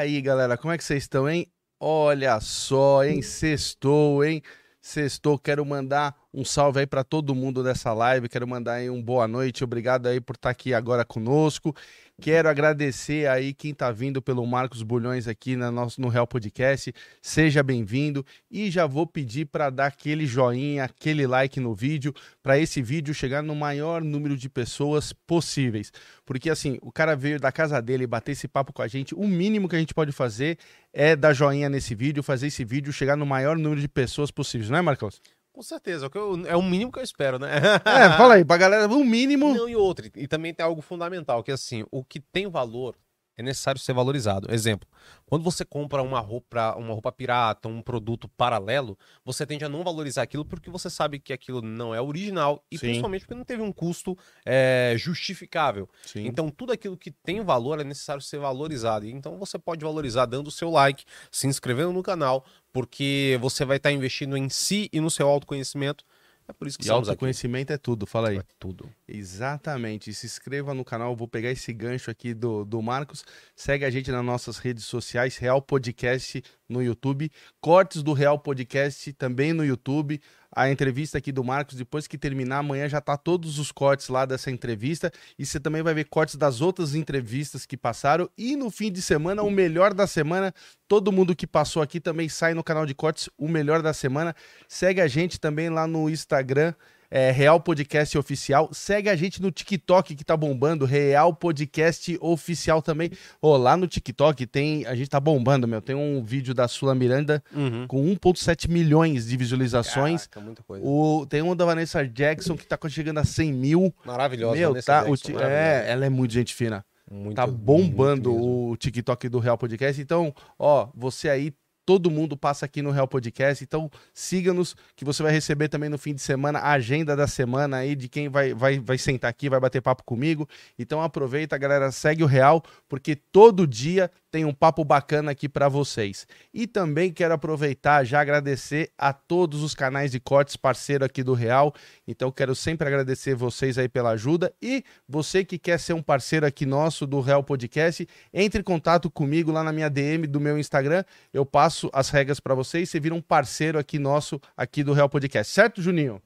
Aí, galera, como é que vocês estão, hein? Olha só, hein? Sextou, hein? Sextou, quero mandar um salve aí para todo mundo dessa live, quero mandar aí um boa noite, obrigado aí por estar aqui agora conosco. Quero agradecer aí quem está vindo pelo Marcos Bulhões aqui na nosso, no Real Podcast. Seja bem-vindo e já vou pedir para dar aquele joinha, aquele like no vídeo, para esse vídeo chegar no maior número de pessoas possíveis. Porque assim, o cara veio da casa dele bater esse papo com a gente. O mínimo que a gente pode fazer é dar joinha nesse vídeo, fazer esse vídeo chegar no maior número de pessoas possíveis, não é, Marcos? Com certeza, é, é o mínimo que eu espero, né? É, fala aí, pra galera, o mínimo. Não, e outro. E também tem algo fundamental, que assim, o que tem valor é necessário ser valorizado. Exemplo, quando você compra uma roupa, uma roupa pirata, um produto paralelo, você tende a não valorizar aquilo porque você sabe que aquilo não é original e Sim. principalmente porque não teve um custo é, justificável. Sim. Então, tudo aquilo que tem valor é necessário ser valorizado. Então, você pode valorizar dando o seu like, se inscrevendo no canal, porque você vai estar investindo em si e no seu autoconhecimento é por isso que e autoconhecimento aqui. é tudo, fala aí. É tudo. Exatamente. Se inscreva no canal, vou pegar esse gancho aqui do, do Marcos. Segue a gente nas nossas redes sociais, Real Podcast no YouTube, cortes do Real Podcast também no YouTube a entrevista aqui do Marcos. Depois que terminar, amanhã já tá todos os cortes lá dessa entrevista. E você também vai ver cortes das outras entrevistas que passaram. E no fim de semana, o melhor da semana. Todo mundo que passou aqui também sai no canal de cortes, o melhor da semana. Segue a gente também lá no Instagram é, Real Podcast Oficial. Segue a gente no TikTok que tá bombando, Real Podcast Oficial também. Oh, lá no TikTok tem, a gente tá bombando, meu. Tem um vídeo da Sula Miranda uhum. com 1.7 milhões de visualizações. Caraca, muita coisa. O, tem um da Vanessa Jackson que tá chegando a 100 mil. Maravilhosa, meu, Vanessa tá, Jackson, o, É, ela é muito gente fina. Muito, tá bombando o TikTok do Real Podcast. Então, ó, você aí Todo mundo passa aqui no Real Podcast, então siga-nos que você vai receber também no fim de semana a agenda da semana aí de quem vai, vai, vai sentar aqui, vai bater papo comigo. Então aproveita, galera, segue o Real, porque todo dia tem um papo bacana aqui para vocês. E também quero aproveitar já agradecer a todos os canais de cortes parceiro aqui do Real. Então quero sempre agradecer vocês aí pela ajuda e você que quer ser um parceiro aqui nosso do Real Podcast, entre em contato comigo lá na minha DM do meu Instagram. Eu passo as regras para vocês, você vira um parceiro aqui nosso aqui do Real Podcast. Certo, Juninho?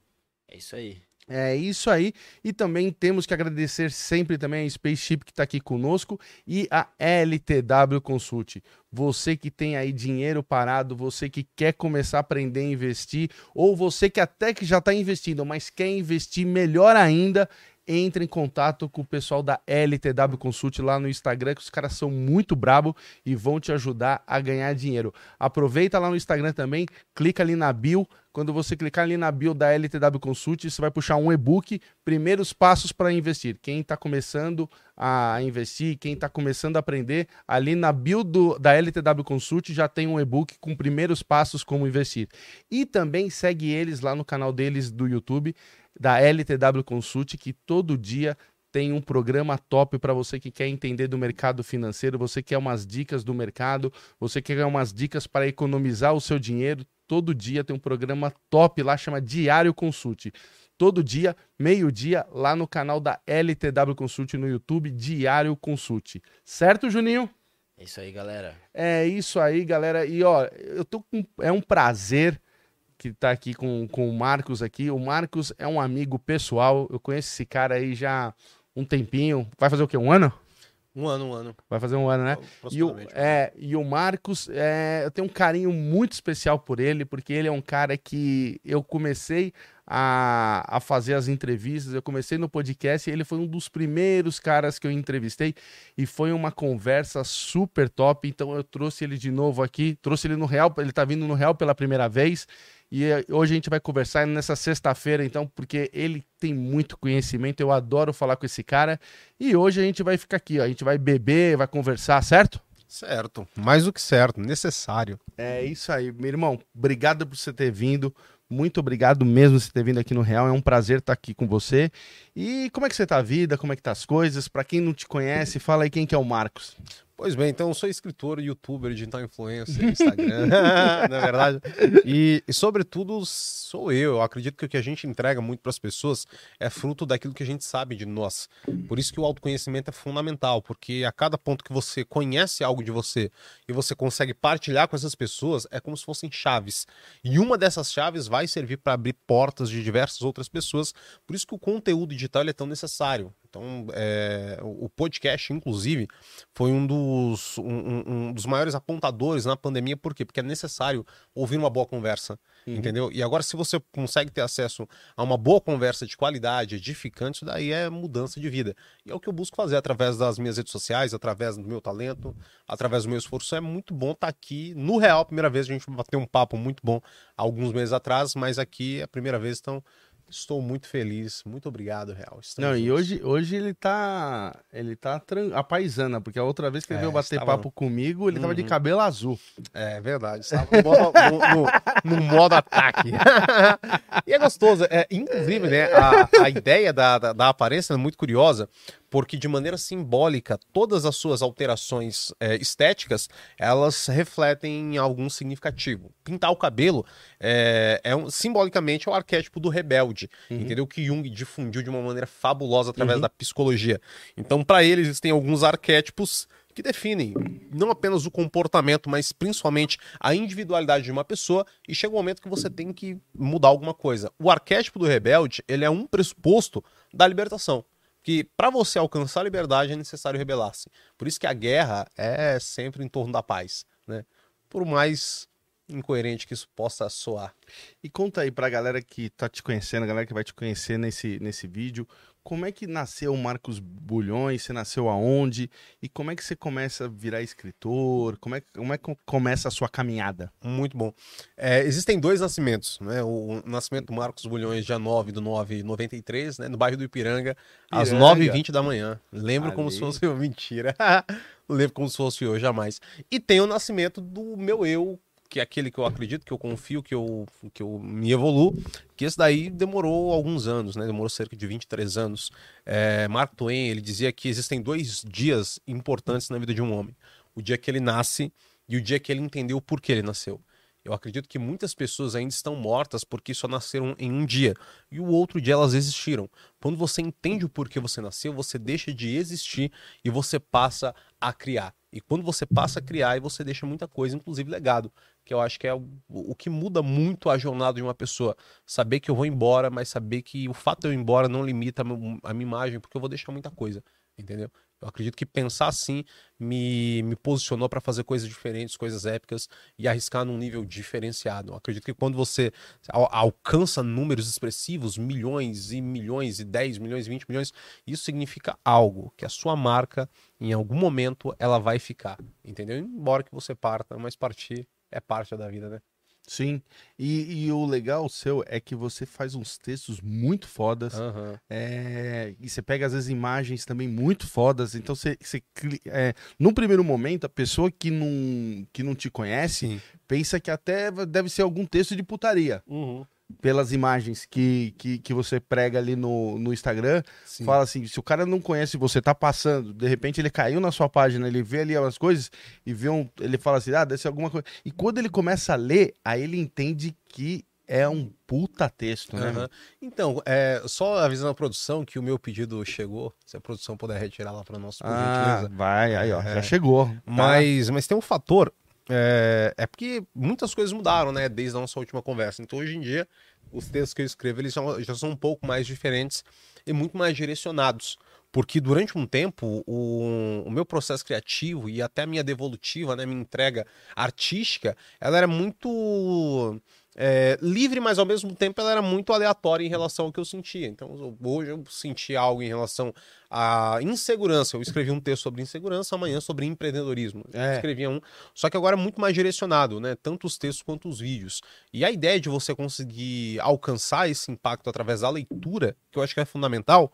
É isso aí. É isso aí. E também temos que agradecer sempre também a Spaceship que está aqui conosco e a LTW Consult. Você que tem aí dinheiro parado, você que quer começar a aprender a investir, ou você que até que já está investindo, mas quer investir melhor ainda, entre em contato com o pessoal da LTW Consult lá no Instagram, que os caras são muito brabo e vão te ajudar a ganhar dinheiro. Aproveita lá no Instagram também, clica ali na bio. Quando você clicar ali na bio da LTW Consult, você vai puxar um e-book, primeiros passos para investir. Quem está começando a investir, quem está começando a aprender, ali na bio do, da LTW Consult já tem um e-book com primeiros passos como investir. E também segue eles lá no canal deles do YouTube da LTW Consult, que todo dia tem um programa top para você que quer entender do mercado financeiro, você quer umas dicas do mercado, você quer umas dicas para economizar o seu dinheiro. Todo dia tem um programa top lá, chama Diário Consult. Todo dia, meio-dia, lá no canal da LTW Consult no YouTube, Diário Consult. Certo, Juninho? É isso aí, galera. É isso aí, galera. E ó, eu tô com... é um prazer que está aqui com, com o Marcos aqui. O Marcos é um amigo pessoal. Eu conheço esse cara aí já um tempinho. Vai fazer o quê? Um ano? Um ano, um ano. Vai fazer um ano, né? E o, é, e o Marcos, é, eu tenho um carinho muito especial por ele, porque ele é um cara que eu comecei a, a fazer as entrevistas, eu comecei no podcast e ele foi um dos primeiros caras que eu entrevistei e foi uma conversa super top. Então eu trouxe ele de novo aqui, trouxe ele no Real, ele tá vindo no Real pela primeira vez. E eh, hoje a gente vai conversar nessa sexta-feira, então, porque ele tem muito conhecimento, eu adoro falar com esse cara. E hoje a gente vai ficar aqui, ó, a gente vai beber, vai conversar, certo? Certo, mais do que certo, necessário. É isso aí, meu irmão. Obrigado por você ter vindo. Muito obrigado mesmo por você ter vindo aqui no Real. É um prazer estar aqui com você. E como é que você tá a vida? Como é que tá as coisas? Para quem não te conhece, fala aí quem que é o Marcos. Pois bem, então eu sou escritor, youtuber, digital influencer, Instagram, na verdade. E, e, sobretudo, sou eu. Eu acredito que o que a gente entrega muito para as pessoas é fruto daquilo que a gente sabe de nós. Por isso que o autoconhecimento é fundamental, porque a cada ponto que você conhece algo de você e você consegue partilhar com essas pessoas, é como se fossem chaves. E uma dessas chaves vai servir para abrir portas de diversas outras pessoas. Por isso que o conteúdo digital é tão necessário. Então, é, o podcast, inclusive, foi um dos, um, um, dos maiores apontadores na pandemia. Por quê? Porque é necessário ouvir uma boa conversa, uhum. entendeu? E agora, se você consegue ter acesso a uma boa conversa de qualidade, edificante, isso daí é mudança de vida. E é o que eu busco fazer através das minhas redes sociais, através do meu talento, através do meu esforço. É muito bom estar aqui. No real, primeira vez, a gente bateu um papo muito bom alguns meses atrás, mas aqui é a primeira vez, então Estou muito feliz, muito obrigado, Real. Estamos Não, juntos. e hoje, hoje ele tá. Ele tá tran... a paisana, porque a outra vez que ele é, veio bater estava... papo comigo, ele uhum. tava de uhum. cabelo azul. É verdade, estava no modo, no, no, no modo ataque. e é gostoso. É, inclusive, né, a, a ideia da, da, da aparência é muito curiosa, porque de maneira simbólica todas as suas alterações é, estéticas elas refletem algum significativo. Pintar o cabelo é, é um, simbolicamente é o arquétipo do rebelde, uhum. entendeu? Que Jung difundiu de uma maneira fabulosa através uhum. da psicologia. Então, para ele, existem alguns arquétipos que definem não apenas o comportamento, mas principalmente a individualidade de uma pessoa, e chega um momento que você tem que mudar alguma coisa. O arquétipo do rebelde, ele é um pressuposto da libertação que para você alcançar a liberdade é necessário rebelar-se. Por isso que a guerra é sempre em torno da paz, né? Por mais incoerente que isso possa soar. E conta aí pra galera que tá te conhecendo, a galera que vai te conhecer nesse, nesse vídeo, como é que nasceu o Marcos Bulhões? Você nasceu aonde? E como é que você começa a virar escritor? Como é, como é que começa a sua caminhada? Muito bom. É, existem dois nascimentos, né? O nascimento do Marcos Bulhões, dia 9 do 9 93, né? No bairro do Ipiranga, Piranga. às 9h20 da manhã. Lembro Ali. como se fosse mentira. Lembro como se fosse hoje, jamais. E tem o nascimento do meu eu que é aquele que eu acredito, que eu confio, que eu, que eu me evoluo, que esse daí demorou alguns anos, né? Demorou cerca de 23 anos. É, Mark Twain, ele dizia que existem dois dias importantes na vida de um homem. O dia que ele nasce e o dia que ele entendeu por que ele nasceu. Eu acredito que muitas pessoas ainda estão mortas porque só nasceram em um dia e o outro dia elas existiram. Quando você entende o porquê você nasceu, você deixa de existir e você passa a criar. E quando você passa a criar, você deixa muita coisa, inclusive legado, que eu acho que é o, o que muda muito a jornada de uma pessoa. Saber que eu vou embora, mas saber que o fato de eu ir embora não limita a, a minha imagem, porque eu vou deixar muita coisa, entendeu? Eu acredito que pensar assim me, me posicionou para fazer coisas diferentes, coisas épicas e arriscar num nível diferenciado. Eu acredito que quando você al alcança números expressivos, milhões e milhões, e 10 milhões, 20 milhões, isso significa algo, que a sua marca, em algum momento, ela vai ficar, entendeu? Embora que você parta, mas partir é parte da vida, né? Sim, e, e, o legal seu é que você faz uns textos muito fodas, uhum. é, e você pega às vezes imagens também muito fodas, então você, você é, num primeiro momento, a pessoa que não, que não te conhece Sim. pensa que até deve ser algum texto de putaria. Uhum pelas imagens que, que, que você prega ali no, no Instagram, Sim. fala assim, se o cara não conhece você, tá passando, de repente ele caiu na sua página, ele vê ali as coisas e vê um, ele fala assim, ah, deve ser alguma coisa. E quando ele começa a ler, aí ele entende que é um puta texto, né? Uhum. Então, é, só avisando a produção que o meu pedido chegou, se a produção puder retirar lá para nós, por ah. Vai, aí ó, é, já chegou. Tá? Mas, mas tem um fator é, é, porque muitas coisas mudaram, né, desde a nossa última conversa. Então, hoje em dia, os textos que eu escrevo eles já, já são um pouco mais diferentes e muito mais direcionados. Porque durante um tempo, o, o, meu processo criativo e até a minha devolutiva, né, minha entrega artística, ela era muito é, livre, mas ao mesmo tempo ela era muito aleatória em relação ao que eu sentia. Então, hoje eu senti algo em relação à insegurança. Eu escrevi um texto sobre insegurança, amanhã sobre empreendedorismo. É. Escrevia um, só que agora é muito mais direcionado, né? Tanto os textos quanto os vídeos. E a ideia de você conseguir alcançar esse impacto através da leitura, que eu acho que é fundamental,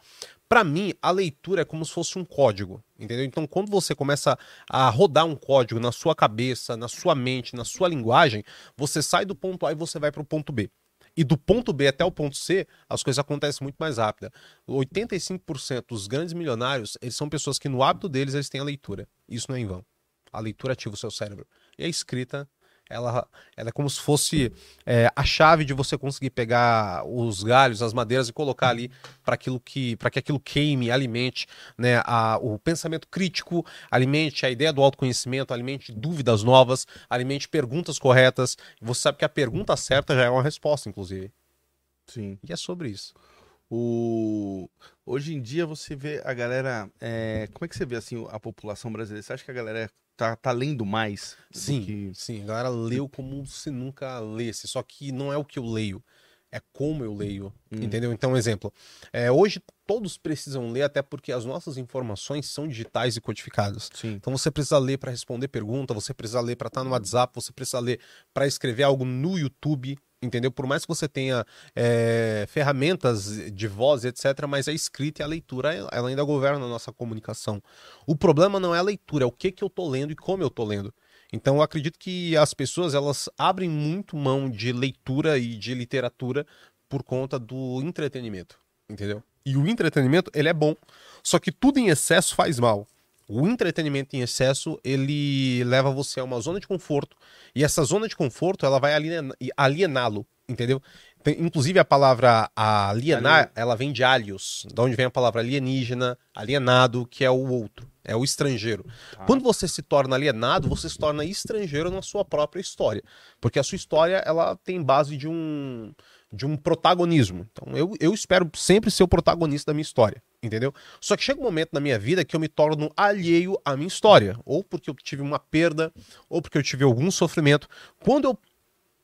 para mim, a leitura é como se fosse um código, entendeu? Então, quando você começa a rodar um código na sua cabeça, na sua mente, na sua linguagem, você sai do ponto A e você vai para o ponto B. E do ponto B até o ponto C, as coisas acontecem muito mais rápido. 85% dos grandes milionários, eles são pessoas que no hábito deles eles têm a leitura. Isso não é em vão. A leitura ativa o seu cérebro. E a escrita, ela, ela é como se fosse é, a chave de você conseguir pegar os galhos, as madeiras e colocar ali para aquilo que para que aquilo queime, alimente né, a, o pensamento crítico, alimente a ideia do autoconhecimento, alimente dúvidas novas, alimente perguntas corretas. Você sabe que a pergunta certa já é uma resposta, inclusive. Sim. E é sobre isso. O... Hoje em dia você vê a galera. é, Como é que você vê assim a população brasileira? Você acha que a galera tá, tá lendo mais? Sim, que- sim. A galera leu como se nunca lesse. Só que não é o que eu leio, é como eu leio. Hum. Entendeu? Então, um exemplo. É, hoje todos precisam ler, até porque as nossas informações são digitais e codificadas. Sim. Então você precisa ler para responder pergunta, você precisa ler para estar no WhatsApp, você precisa ler para escrever algo no YouTube, entendeu? Por mais que você tenha é, ferramentas de voz, etc., mas a escrita e a leitura, ela ainda governa a nossa comunicação. O problema não é a leitura, é o que, que eu tô lendo e como eu tô lendo. Então eu acredito que as pessoas elas abrem muito mão de leitura e de literatura por conta do entretenimento, entendeu? E o entretenimento, ele é bom, só que tudo em excesso faz mal. O entretenimento em excesso, ele leva você a uma zona de conforto, e essa zona de conforto, ela vai alien- aliená-lo, entendeu? Tem- inclusive a palavra alienar, Alien- ela vem de alios, da onde vem a palavra alienígena, alienado, que é o outro, é o estrangeiro. Tá. Quando você se torna alienado, você se torna estrangeiro na sua própria história, porque a sua história, ela tem base de um de um protagonismo. Então eu, eu espero sempre ser o protagonista da minha história, entendeu? Só que chega um momento na minha vida que eu me torno alheio à minha história, ou porque eu tive uma perda, ou porque eu tive algum sofrimento. Quando eu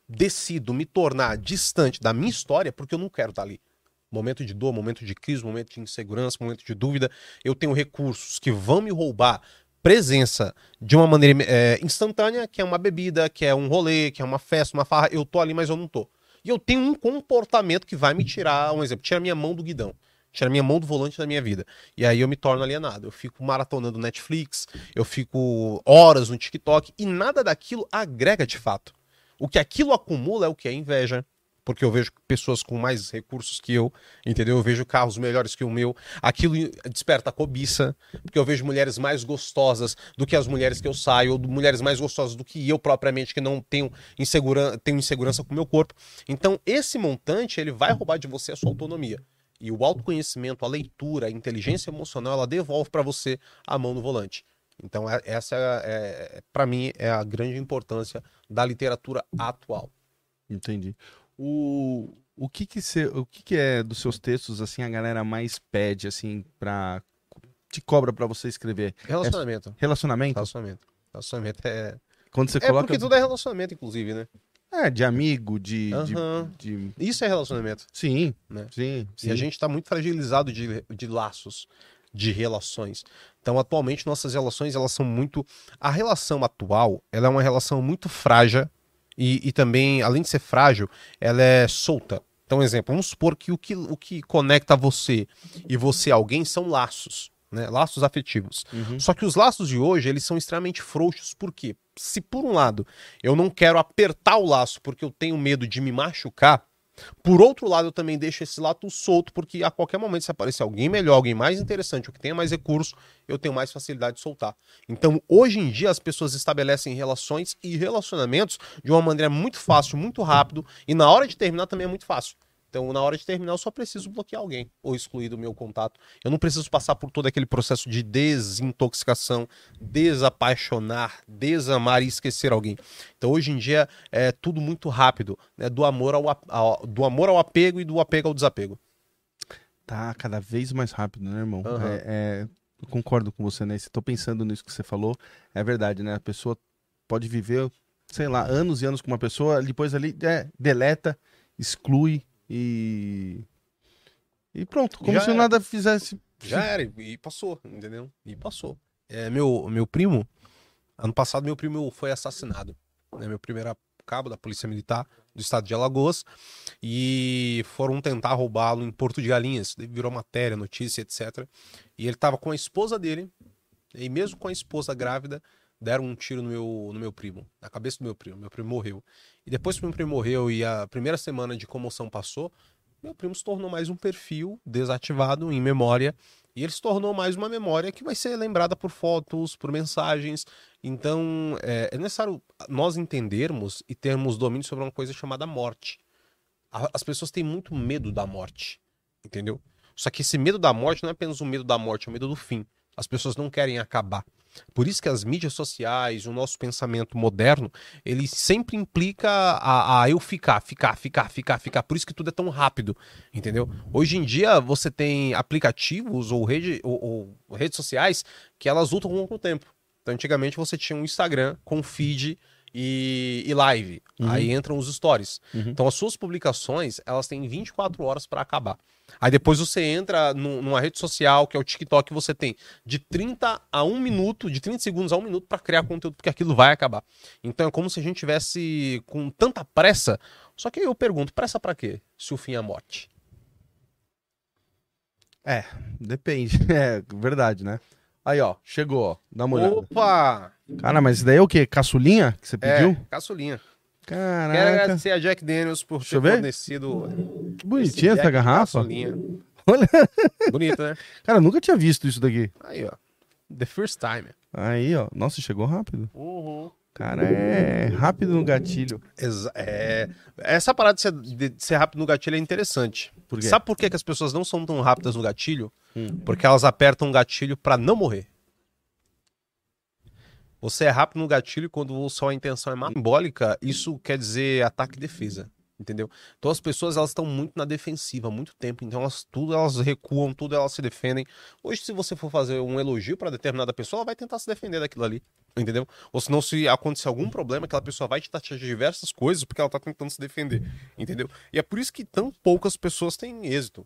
decido me tornar distante da minha história, porque eu não quero estar ali. Momento de dor, momento de crise, momento de insegurança, momento de dúvida, eu tenho recursos que vão me roubar presença de uma maneira é, instantânea, que é uma bebida, que é um rolê, que é uma festa, uma farra, eu tô ali, mas eu não tô. E eu tenho um comportamento que vai me tirar, um exemplo, tira minha mão do guidão, tira minha mão do volante da minha vida. E aí eu me torno alienado. Eu fico maratonando Netflix, eu fico horas no TikTok e nada daquilo agrega de fato. O que aquilo acumula é o que é inveja. Porque eu vejo pessoas com mais recursos que eu, entendeu? Eu vejo carros melhores que o meu. Aquilo desperta cobiça, porque eu vejo mulheres mais gostosas do que as mulheres que eu saio, ou mulheres mais gostosas do que eu propriamente, que não tenho, insegura... tenho insegurança com o meu corpo. Então, esse montante, ele vai roubar de você a sua autonomia. E o autoconhecimento, a leitura, a inteligência emocional, ela devolve para você a mão no volante. Então, é- essa, é, é, para mim, é a grande importância da literatura atual. Entendi. O, o que que, cê- o que que é dos seus textos, assim, a galera mais pede, assim, pra... Te cobra pra você escrever? Relacionamento. Relacionamento? Relacionamento. Relacionamento é. Quando você É coloca... porque tudo é relacionamento, inclusive, né? É, de amigo, de... de- Aham. de, Isso é relacionamento. Sim, Né? sim, sim. E a gente tá muito fragilizado de, de laços, de relações. Então, atualmente, nossas relações, elas são muito. A relação atual, ela é uma relação muito frágil e, e também, além de ser frágil, ela é solta. Então, exemplo, vamos supor que o que, o que conecta você e você a alguém são laços, né? Laços afetivos. Uhum. Só que os laços de hoje, eles são extremamente frouxos. Por quê? Se por um lado eu não quero apertar o laço porque eu tenho medo de me machucar, por outro lado eu também deixo esse laço solto porque a qualquer momento se aparecer alguém melhor, alguém mais interessante, ou que tenha mais recurso, eu tenho mais facilidade de soltar. Então, hoje em dia as pessoas estabelecem relações e relacionamentos de uma maneira muito fácil, muito rápido, e na hora de terminar também é muito fácil. Então, na hora de terminar, eu só preciso bloquear alguém ou excluir do meu contato. Eu não preciso passar por todo aquele processo de desintoxicação, desapaixonar, desamar e esquecer alguém. Então, hoje em dia, é tudo muito rápido, né? do, amor ao, ao- do amor ao apego e do apego ao desapego. Tá cada vez mais rápido, né, irmão? Aham. É, é, eu concordo com você, né? Se tô pensando nisso que você falou, é verdade, né? A pessoa pode viver, sei lá, anos e anos com uma pessoa, depois ali é, deleta, exclui e. E pronto, como Já se era. nada fizesse. Já era, e passou, entendeu? E passou. É, meu, meu primo, ano passado, meu primo foi assassinado. Né? Meu primo era cabo da Polícia Militar do estado de Alagoas e foram tentar roubá-lo em Porto de Galinhas. Virou matéria, notícia, etc. E ele estava com a esposa dele, e mesmo com a esposa grávida, deram um tiro no meu, no meu primo, na cabeça do meu primo. Meu primo morreu. E depois que meu primo morreu e a primeira semana de comoção passou, Meu primo se tornou mais um perfil desativado em memória e ele se tornou mais uma memória que vai ser lembrada por fotos, por mensagens. Então é, é necessário nós entendermos e termos domínio sobre uma coisa chamada morte. A- As pessoas têm muito medo da morte, entendeu? Só que esse medo da morte não é apenas o medo da morte, é o medo do fim. As pessoas não querem acabar. Por isso que as mídias sociais, o nosso pensamento moderno, ele sempre implica a, a eu ficar, ficar, ficar, ficar, ficar. Por isso que tudo é tão rápido, entendeu? Hoje em dia você tem aplicativos ou, rede, ou, ou redes sociais que elas lutam com o tempo. Então, antigamente você tinha um Instagram com feed e, e live. Uhum. Aí entram os stories. Uhum. Então, as suas publicações, elas têm 24 horas para acabar. Aí depois você entra nu- numa rede social, que é o TikTok, você tem de 30 a 1 minuto, de 30 segundos a 1 minuto para criar conteúdo, porque aquilo vai acabar. Então é como se a gente tivesse com tanta pressa. Só que aí eu pergunto, pressa para quê? Se o fim é a morte. É, depende. É, verdade, né? Aí, ó, chegou, ó. Dá uma olhada. Opa! Cara, mas isso daí é o quê? Caçulinha que você pediu? É, caçulinha. Quero Caraca. agradecer a Jack Daniels por Deixa ter fornecido. Que bonitinha essa garrafa. Olha. Bonito, né? Cara, eu nunca tinha visto isso daqui. Aí, ó. The first time. Aí, ó. Nossa, chegou rápido. Uhum. Cara, é rápido no gatilho. Exa- é... Essa parada de ser, de ser rápido no gatilho é interessante. Por? Sabe por que, que as pessoas não são tão rápidas no gatilho? Hum. Porque elas apertam o gatilho pra não morrer. Você é rápido no gatilho quando sua intenção é. Simbólica, isso quer dizer ataque e defesa. Entendeu? Então as pessoas elas estão muito na defensiva há muito tempo, então elas tudo elas recuam, tudo elas se defendem. Hoje se você for fazer um elogio pra determinada pessoa, ela vai tentar se defender daquilo ali, entendeu? Ou se não se acontecer algum problema, aquela pessoa vai te taxar de diversas coisas porque ela tá tentando se defender, entendeu? E é por isso que tão poucas pessoas têm êxito.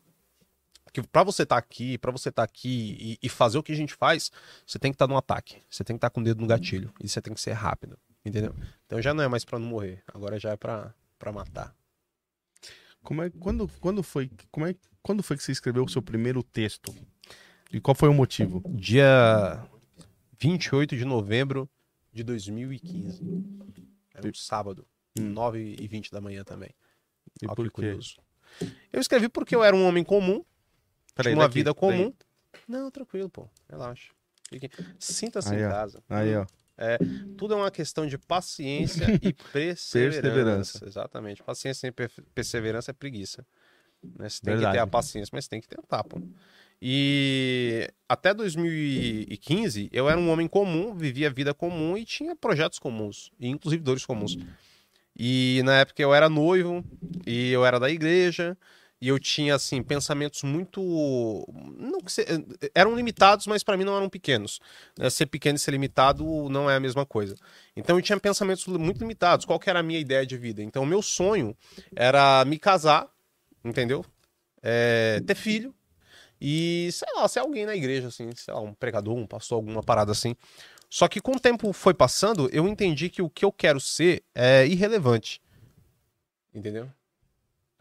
Que pra você estar aqui, pra você estar aqui e, e fazer o que a gente faz, você tem que estar no ataque, você tem que estar com o dedo no gatilho e você tem que ser rápido, entendeu? Então já não é mais pra não morrer, agora já é pra para matar. Como é, quando, quando, foi, como é, quando foi que você escreveu o seu primeiro texto? E qual foi o motivo? Dia 28 de novembro de 2015. Era um sábado, Hum. 9 e 20 da manhã também. E que por quê? curioso. Eu escrevi porque eu era um homem comum, Peraí, uma daqui, vida daí. comum. Não, tranquilo, pô. Relaxa. Sinta-se em ó. casa. Aí, ó. Tudo é uma questão de paciência e perseverança. Perseverança. Exatamente. Paciência sem per- perseverança é preguiça. Né? Você tem que Verdade. ter a paciência, mas tem que tentar, pô. E até 2015, eu era um homem comum, vivia vida comum e tinha projetos comuns, e inclusive dores comuns. E na época eu era noivo, e eu era da igreja, e eu tinha, assim, pensamentos muito. Não se- eram limitados, mas para mim não eram pequenos. né? Ser pequeno e ser limitado não é a mesma coisa. Então eu tinha pensamentos muito limitados. Qual que era a minha ideia de vida? Então o meu sonho era me casar, entendeu? É, ter filho e, sei lá, ser alguém na igreja, assim, sei lá, um pregador, um pastor, alguma parada assim. Só que com o tempo foi passando, eu entendi que o que eu quero ser é irrelevante. Entendeu?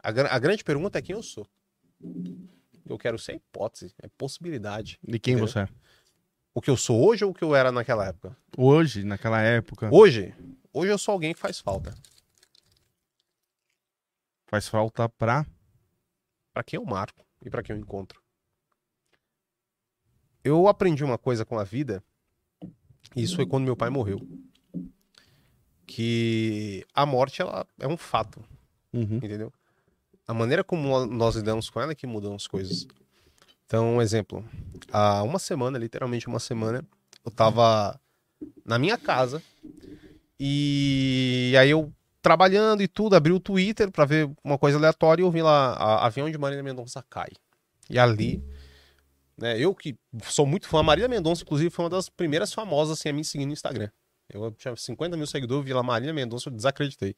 A, a grande pergunta é quem eu sou. Eu quero ser hipótese, é possibilidade. De quem Entendeu? você é? O que eu sou hoje ou o que eu era naquela época? Hoje, naquela época, Hoje, hoje eu sou alguém que faz falta. faz falta pra. Pra quem eu marco e pra quem eu encontro. Eu aprendi uma coisa com a vida, e isso foi quando meu pai morreu. Que a morte ela é um fato, Uhum. entendeu? A maneira como nós lidamos com ela é que mudam as coisas. Então, um exemplo. Há uma semana, literalmente uma semana, eu tava na minha casa e aí eu trabalhando e tudo, abri o Twitter pra ver uma coisa aleatória e eu vi lá, a, avião de Marília Mendonça cai. E ali, né, eu que sou muito fã, a Marília Mendonça, inclusive, foi uma das primeiras famosas assim, a me seguir no Instagram. Eu tinha 50 mil seguidores, vi lá Marília Mendonça, eu desacreditei.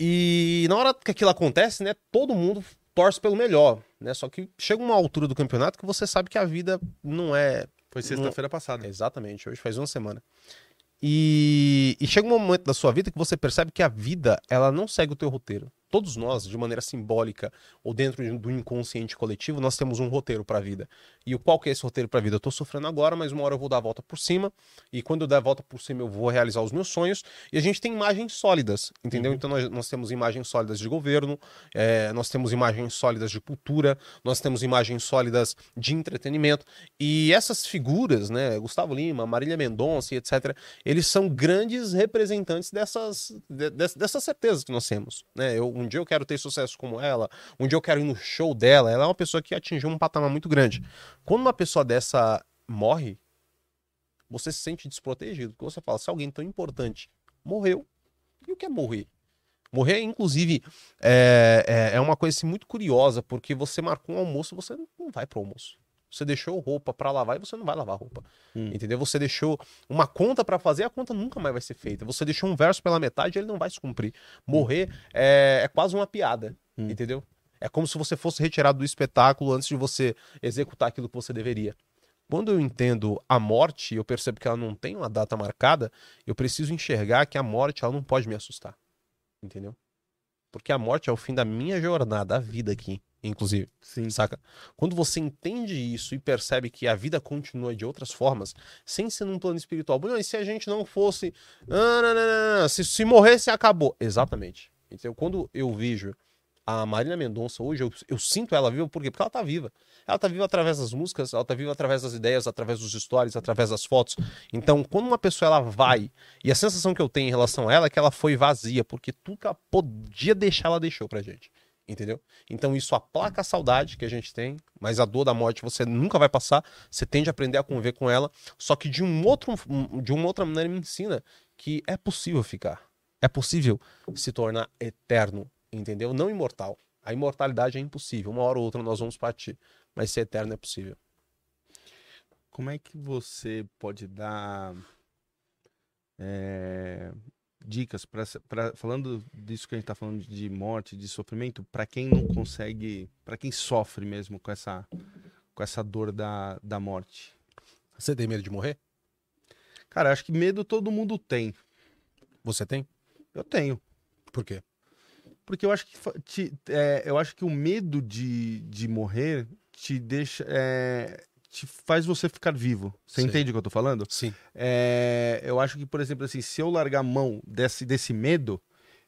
E na hora que aquilo acontece, né, todo mundo torce pelo melhor, né? Só que chega uma altura do campeonato que você sabe que a vida não é Foi sexta-feira passada. Exatamente, hoje faz uma semana. E, e chega um momento da sua vida que você percebe que a vida, ela não segue o teu roteiro. Todos nós, de maneira simbólica ou dentro de- do inconsciente coletivo, nós temos um roteiro para a vida. E o qual que é esse roteiro para a vida? Eu tô sofrendo agora, mas uma hora eu vou dar a volta por cima, e quando eu der a volta por cima eu vou realizar os meus sonhos, e a gente tem imagens sólidas, entendeu? Então nós, nós temos imagens sólidas de governo, é, nós temos imagens sólidas de cultura, nós temos imagens sólidas de entretenimento, e essas figuras, né, Gustavo Lima, Marília Mendonça e etc., eles são grandes representantes dessas, de- de- dessas certezas que nós temos, né? Eu, um dia eu quero ter sucesso como ela, um dia eu quero ir no show dela, ela é uma pessoa que atingiu um patamar muito grande. Quando uma pessoa dessa morre, você se sente desprotegido, porque você fala, se alguém tão importante morreu, e o que é morrer? Morrer, inclusive, é, é, é uma coisa assim, muito curiosa, porque você marcou um almoço, você não vai pro almoço. Você deixou roupa pra lavar e você não vai lavar roupa. Hum. Entendeu? Você deixou uma conta pra fazer, a conta nunca mais vai ser feita. Você deixou um verso pela metade, ele não vai se cumprir. Morrer é, é quase uma piada. Hum. Entendeu? É como se você fosse retirado do espetáculo antes de você executar aquilo que você deveria. Quando eu entendo a morte, eu percebo que ela não tem uma data marcada, eu preciso enxergar que a morte ela não pode me assustar. Entendeu? Porque a morte é o fim da minha jornada, a vida aqui, inclusive. Sim. Saca? Quando você entende isso e percebe que a vida continua de outras formas, sem ser num plano espiritual. Bruno, e se a gente não fosse. Ah, não, não, não, Se, se morresse, acabou. Exatamente. Então, quando eu vejo a Marina Mendonça hoje, eu, eu sinto ela viva, por quê? Porque ela tá viva. Ela tá viva através das músicas, ela tá viva através das ideias, através dos stories, através das fotos. Então, quando uma pessoa ela vai, e a sensação que eu tenho em relação a ela é que ela foi vazia, porque tudo que ela podia deixar, ela deixou pra gente. Entendeu? Então isso aplaca a saudade que a gente tem, mas a dor da morte você nunca vai passar, você tende a aprender a conviver com ela, só que de um outro de uma outra maneira me ensina que é possível ficar. É possível se tornar eterno, entendeu? Não imortal. A imortalidade é impossível, uma hora ou outra nós vamos partir, mas ser eterno é possível. Como é que você pode dar é, dicas para falando disso que a gente está falando de morte, de sofrimento, para quem não consegue, para quem sofre mesmo com essa com essa dor da, da morte? Você tem medo de morrer? Cara, acho que medo todo mundo tem. Você tem? Eu tenho. Por quê? Porque eu acho que, te- é, eu acho que o medo de, de morrer te deixa. é, te faz você ficar vivo. Você Sim. entende o que eu tô falando? Sim. É, eu acho que, por exemplo, assim, se eu largar a mão desse, desse medo,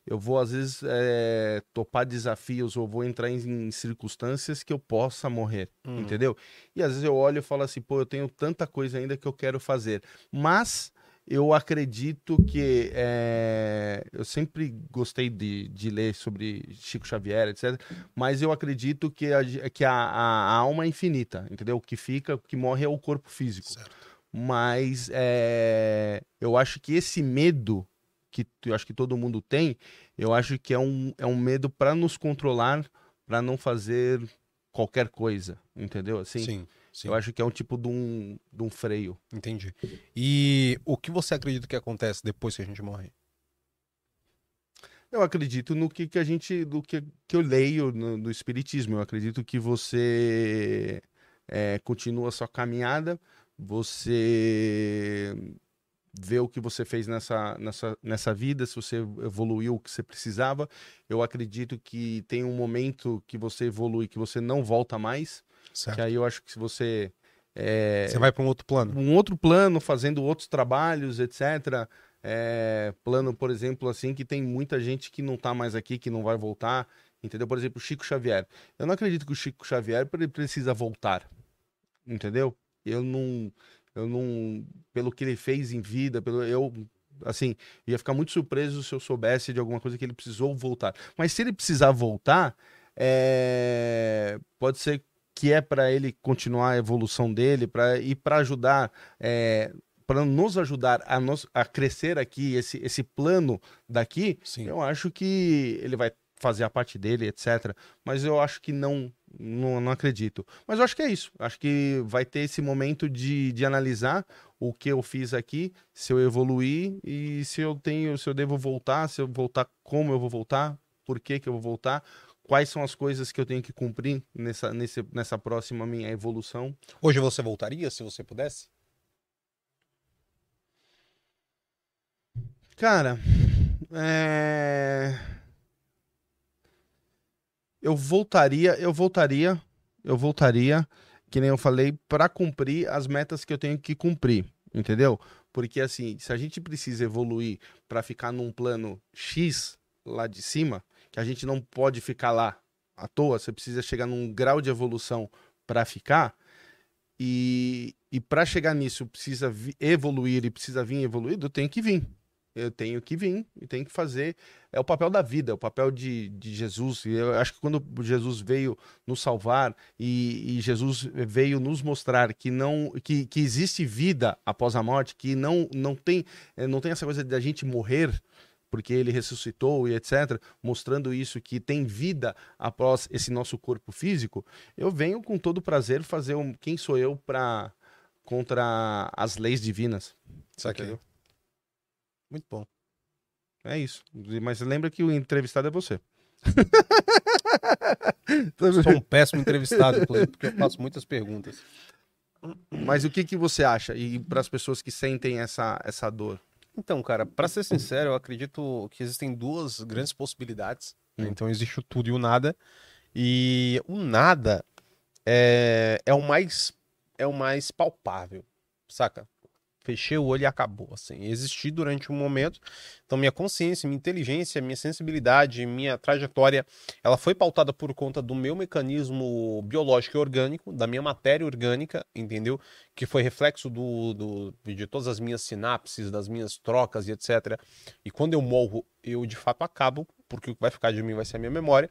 eu vou, às vezes, é, topar desafios ou vou entrar em, em circunstâncias que eu possa morrer, Uhum. entendeu? E às vezes eu olho e falo assim, pô, eu tenho tanta coisa ainda que eu quero fazer. Mas eu acredito que é, eu sempre gostei de, de ler sobre Chico Xavier, etc. Mas eu acredito que a, que a, a- alma é infinita, entendeu? O que fica, o que morre é o corpo físico. Certo. Mas é, eu acho que esse medo que eu acho que todo mundo tem, eu acho que é um, é um medo para nos controlar, para não fazer qualquer coisa, entendeu? Assim, Sim. Sim. eu acho que é um tipo de um, de um freio. Entendi. E o que você acredita que acontece depois que a gente morre? Eu acredito no que, que a gente, do que, que eu leio no, no Espiritismo. Eu acredito que você é, continua a sua caminhada, você vê o que você fez nessa, nessa, nessa vida, se você evoluiu o que você precisava. Eu acredito que tem um momento que você evolui, que você não volta mais. Certo. Que aí eu acho que se você. é, Você vai para um outro plano. um outro plano, fazendo outros trabalhos, etc. É, plano, por exemplo, assim, que tem muita gente que não tá mais aqui, que não vai voltar. Entendeu? Por exemplo, o Chico Xavier. Eu não acredito que o Chico Xavier pre- precisa voltar. Entendeu? Eu não. Eu não. Pelo que ele fez em vida, pelo. Eu. Assim, ia ficar muito surpreso se eu soubesse de alguma coisa que ele precisou voltar. Mas se ele precisar voltar, é, pode ser que é para ele continuar a evolução dele, para e para ajudar, é, para nos ajudar a, nos, a crescer aqui esse, esse plano daqui, Sim. eu acho que ele vai fazer a parte dele, etc. Mas eu acho que não, não, não acredito. Mas eu acho que é isso. Acho que vai ter esse momento de, de analisar o que eu fiz aqui, se eu evoluir e se eu tenho, se eu devo voltar, se eu voltar, como eu vou voltar, por que que eu vou voltar, quais são as coisas que eu tenho que cumprir nessa, nesse, nessa próxima minha evolução. Hoje você voltaria se você pudesse? Cara, é... eu voltaria, eu voltaria, eu voltaria, que nem eu falei, para cumprir as metas que eu tenho que cumprir, entendeu? Porque assim, se a gente precisa evoluir para ficar num plano X lá de cima, que a gente não pode ficar lá à toa, você precisa chegar num grau de evolução para ficar. E, e para chegar nisso, precisa evoluir e precisa vir evoluído, tenho que vir. Eu tenho que vir e tenho que fazer. É o papel da vida, é o papel de, de Jesus. E eu acho que quando Jesus veio nos salvar e, e, Jesus veio nos mostrar que não que, que existe vida após a morte, que não, não, tem, eh, não tem essa coisa de a gente morrer porque ele ressuscitou e etc, mostrando isso que tem vida após esse nosso corpo físico, eu venho com todo prazer fazer um quem sou eu para contra as leis divinas. Saquei. Muito bom. É isso. Mas lembra que o entrevistado é você. Sou um péssimo entrevistado, inclusive, porque eu faço muitas perguntas. Mas o que, que você acha? E para as pessoas que sentem essa, essa dor? Então, cara, para ser sincero, eu acredito que existem duas grandes possibilidades. Né? Hum. Então, existe o tudo e o nada. E o nada é, é o mais é o mais palpável, saca? Fechei o olho e acabou, assim. Existi durante um momento. Então, minha consciência, minha inteligência, minha sensibilidade, minha trajetória, ela foi pautada por conta do meu mecanismo biológico e orgânico, da minha matéria orgânica, entendeu? Que foi reflexo do, do, de todas as minhas sinapses, das minhas trocas e etc. E quando eu morro, eu de fato acabo, porque o que vai ficar de mim vai ser a minha memória.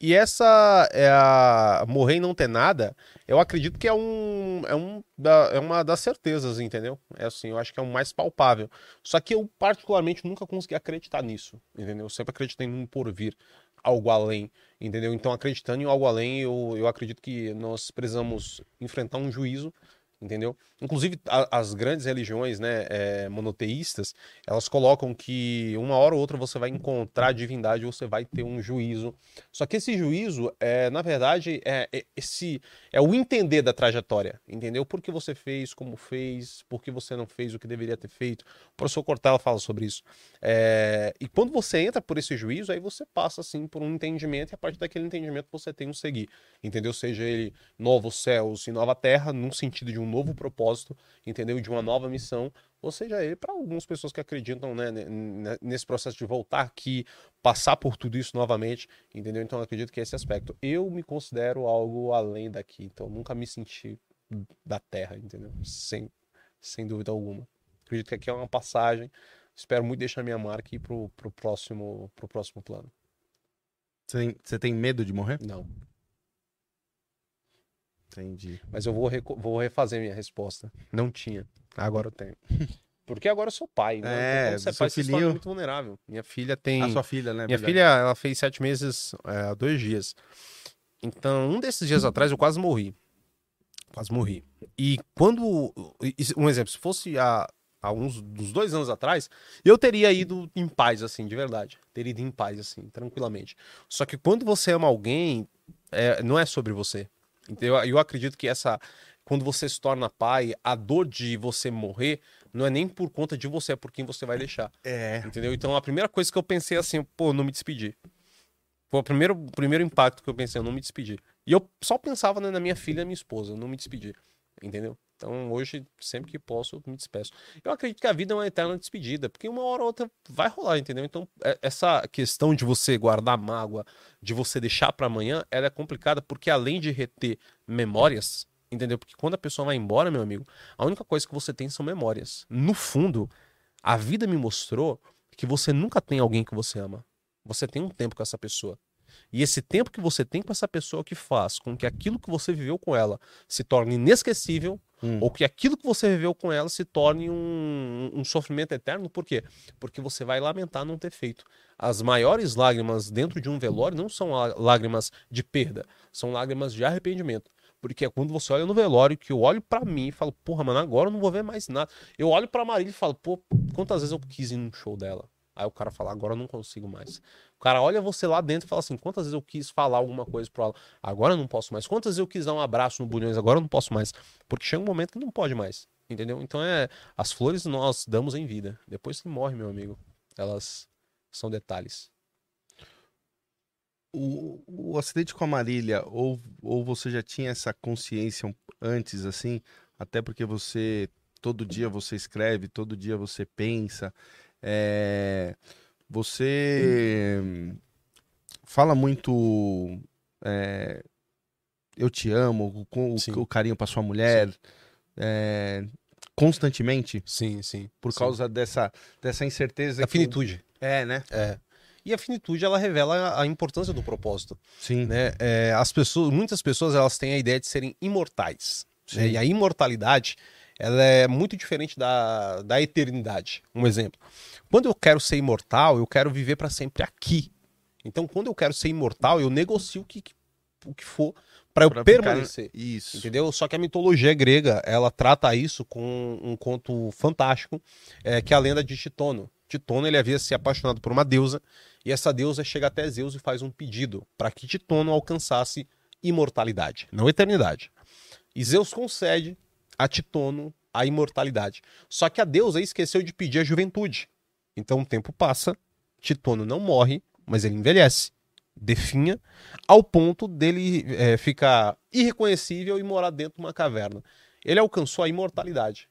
E essa é a morrer e não ter nada, eu acredito que é um é um da, é uma das certezas, entendeu? É assim, eu acho que é o mais palpável. Só que eu particularmente nunca consegui acreditar nisso, entendeu? Eu sempre acreditei num porvir, algo além, entendeu? Então acreditando em algo além, eu, eu acredito que nós precisamos enfrentar um juízo entendeu? Inclusive a, as grandes religiões, né, é, monoteístas, elas colocam que uma hora ou outra você vai encontrar a divindade, você vai ter um juízo. Só que esse juízo é, na verdade, é, é esse é o entender da trajetória, entendeu? Por que você fez, como fez, por que você não fez o que deveria ter feito. O professor Cortella fala sobre isso. É, e quando você entra por esse juízo, aí você passa assim por um entendimento e a partir daquele entendimento você tem um seguir, entendeu? Seja ele novos céus e nova terra, num sentido de um novo propósito, entendeu? De uma nova missão, ou seja ele para algumas pessoas que acreditam né, nesse processo de voltar aqui, passar por tudo isso novamente, entendeu? Então acredito que é esse aspecto. Eu me considero algo além daqui, então nunca me senti da Terra, entendeu? Sem, sem dúvida alguma. Acredito que aqui é uma passagem. Espero muito deixar minha marca e pro, pro, próximo, pro próximo plano. Você tem medo de morrer? Não. Entendi. Mas eu vou, vou refazer minha resposta. Não tinha. Agora eu tenho. Porque agora eu sou pai, né? É, então, você é pai, filhinho... você é muito vulnerável. Minha filha tem. A sua filha, né? Minha verdade. filha, ela fez sete meses é, há dois dias. Então, um desses dias atrás eu quase morri. Quase morri. E quando. Um exemplo, se fosse há, há uns, uns dois anos atrás, eu teria ido em paz, assim, de verdade. Teria ido em paz, assim, tranquilamente. Só que quando você ama alguém, é, não é sobre você. Eu, eu acredito que essa. Quando você se torna pai, a dor de você morrer não é nem por conta de você, é por quem você vai deixar. É. Entendeu? Então a primeira coisa que eu pensei é assim, pô, não me despedir. Foi o primeiro, primeiro impacto que eu pensei, eu não me despedir. E eu só pensava né, na minha filha e na minha esposa, não me despedir. Entendeu? Então hoje, sempre que posso, me despeço. Eu acredito que a vida é uma eterna despedida, porque uma hora ou outra vai rolar, entendeu? Então, é, essa questão de você guardar mágoa, de você deixar para amanhã, ela é complicada, porque além de reter memórias, entendeu? Porque quando a pessoa vai embora, meu amigo, a única coisa que você tem são memórias. No fundo, a vida me mostrou que você nunca tem alguém que você ama. Você tem um tempo com essa pessoa. E esse tempo que você tem com essa pessoa que faz com que aquilo que você viveu com ela se torne inesquecível, hum. ou que aquilo que você viveu com ela se torne um, um sofrimento eterno. Por quê? Porque você vai lamentar não ter feito. As maiores lágrimas dentro de um velório não são lágrimas de perda, são lágrimas de arrependimento. Porque é quando você olha no velório que eu olho para mim e falo, porra, mano, agora eu não vou ver mais nada. Eu olho pra Marília e falo, pô, quantas vezes eu quis ir num show dela? Aí o cara fala, agora eu não consigo mais. O cara olha você lá dentro e fala assim: quantas vezes eu quis falar alguma coisa pro ela? Agora eu não posso mais. Quantas vezes eu quis dar um abraço no Bulhões? Agora eu não posso mais. Porque chega um momento que não pode mais. Entendeu? Então é. As flores nós damos em vida. Depois que morre, meu amigo, elas são detalhes. o, o acidente com a Marília, ou, ou você já tinha essa consciência antes, assim, até porque você, todo dia você escreve, todo dia você pensa, é, você fala muito, é, eu te amo, com o, o carinho pra sua mulher, é, constantemente, Sim, sim. por Sim. causa dessa, dessa incerteza. da que- finitude. É, né? É. E a finitude, ela revela a importância do propósito. Sim. né? É, as pessoas, muitas pessoas elas têm a ideia de serem imortais. né? E a imortalidade ela é muito diferente da, da eternidade. Um exemplo. Quando eu quero ser imortal, eu quero viver para sempre aqui. Então, quando eu quero ser imortal, eu negocio o que, o que for para eu Pra ficar- permanecer. Isso. Entendeu? Só que a mitologia grega, ela trata isso com um conto fantástico, é, que é a lenda de Titono. Titono, ele havia se apaixonado por uma deusa, e essa deusa chega até Zeus e faz um pedido para que Titono alcançasse imortalidade, não eternidade. E Zeus concede a Titono a imortalidade. Só que a deusa esqueceu de pedir a juventude. Então o tempo passa, Titono não morre, mas ele envelhece, definha, ao ponto dele é, ficar irreconhecível e morar dentro de uma caverna. Ele alcançou a imortalidade.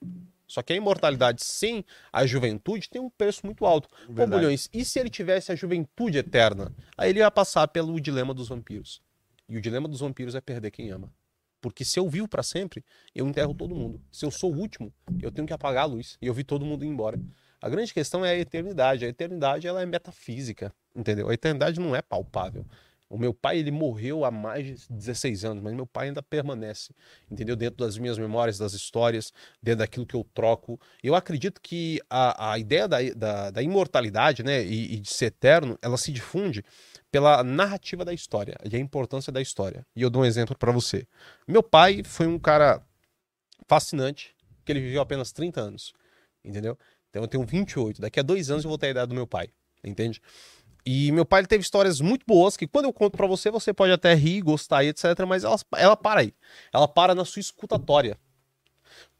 Só que a imortalidade sem a juventude tem um preço muito alto. Pô, Verdade. Bulhões, e se ele tivesse a juventude eterna? Aí ele ia passar pelo dilema dos vampiros. E o dilema dos vampiros é perder quem ama. Porque se eu vivo pra sempre, eu enterro todo mundo. Se eu sou o último, eu tenho que apagar a luz. E eu vi todo mundo ir embora. A grande questão é a eternidade. A eternidade ela é metafísica, entendeu? A eternidade não é palpável. O meu pai, ele morreu há mais de 16 anos, mas meu pai ainda permanece, entendeu? Dentro das minhas memórias, das histórias, dentro daquilo que eu troco. Eu acredito que a, a ideia da, da, da imortalidade, né, e, e de ser eterno, ela se difunde pela narrativa da história e a importância da história. E eu dou um exemplo para você. Meu pai foi um cara fascinante, que ele viveu apenas 30 anos, entendeu? Então eu tenho 28. Daqui a dois anos eu vou ter a idade do meu pai, entende? E meu pai teve histórias muito boas que quando eu conto pra você, você pode até rir, gostar e etc, mas ela, ela para aí. Ela para na sua escutatória.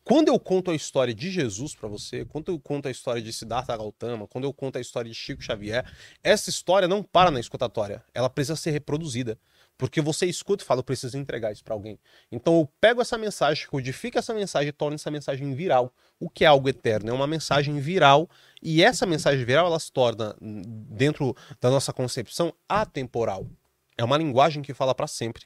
Quando eu conto a história de Jesus pra você, quando eu conto a história de Siddhartha Gautama, quando eu conto a história de Chico Xavier, essa história não para na escutatória, ela precisa ser reproduzida. Porque você escuta e fala, eu preciso entregar isso pra alguém. Então eu pego essa mensagem, codifico essa mensagem e torno essa mensagem viral. O que é algo eterno? É uma mensagem viral e essa mensagem viral ela se torna, dentro da nossa concepção, atemporal. É uma linguagem que fala pra sempre.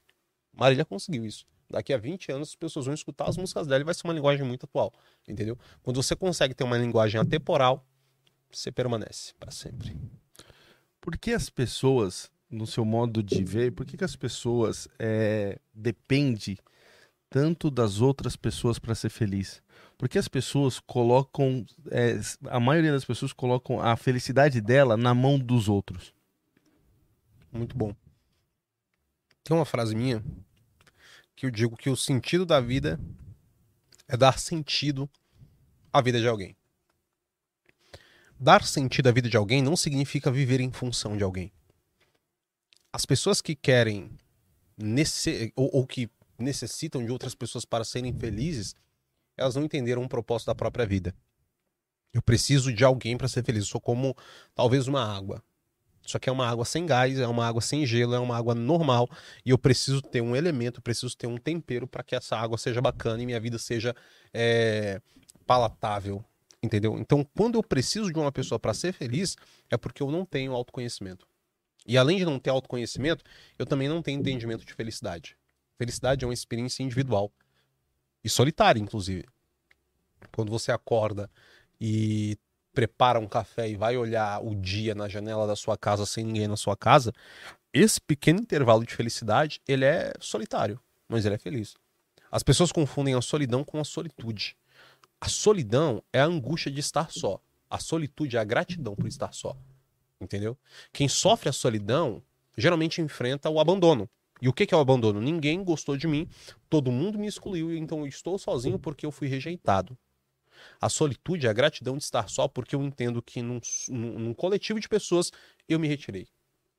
Marília conseguiu isso. Daqui a 20 anos as pessoas vão escutar as músicas dela e vai ser uma linguagem muito atual. Entendeu? Quando você consegue ter uma linguagem atemporal, você permanece pra sempre. Por que as pessoas, no seu modo de ver, por que, que as pessoas é, dependem tanto das outras pessoas para ser feliz? Porque as pessoas colocam, é, a maioria das pessoas colocam a felicidade dela na mão dos outros. Muito bom. Tem uma frase minha que eu digo que o sentido da vida é dar sentido à vida de alguém. Dar sentido à vida de alguém não significa viver em função de alguém. As pessoas que querem nesse, ou, ou que necessitam de outras pessoas para serem felizes, elas não entenderam o propósito da própria vida. Eu preciso de alguém para ser feliz. Eu sou como talvez uma água. Só que é uma água sem gás, é uma água sem gelo, é uma água normal. E eu preciso ter um elemento, preciso ter um tempero para que essa água seja bacana e minha vida seja é, palatável. Entendeu? Então, quando eu preciso de uma pessoa para ser feliz, é porque eu não tenho autoconhecimento. E além de não ter autoconhecimento, eu também não tenho entendimento de felicidade. Felicidade é uma experiência individual e solitária, inclusive. Quando você acorda e prepara um café e vai olhar o dia na janela da sua casa sem ninguém na sua casa, esse pequeno intervalo de felicidade, ele é solitário, mas ele é feliz. As pessoas confundem a solidão com a solitude. A solidão é a angústia de estar só. A solitude é a gratidão por estar só. Entendeu? Quem sofre a solidão geralmente enfrenta o abandono. E o que é o abandono? Ninguém gostou de mim, todo mundo me excluiu, então eu estou sozinho porque eu fui rejeitado. A solitude a gratidão de estar só porque eu entendo que num, num, num coletivo de pessoas eu me retirei.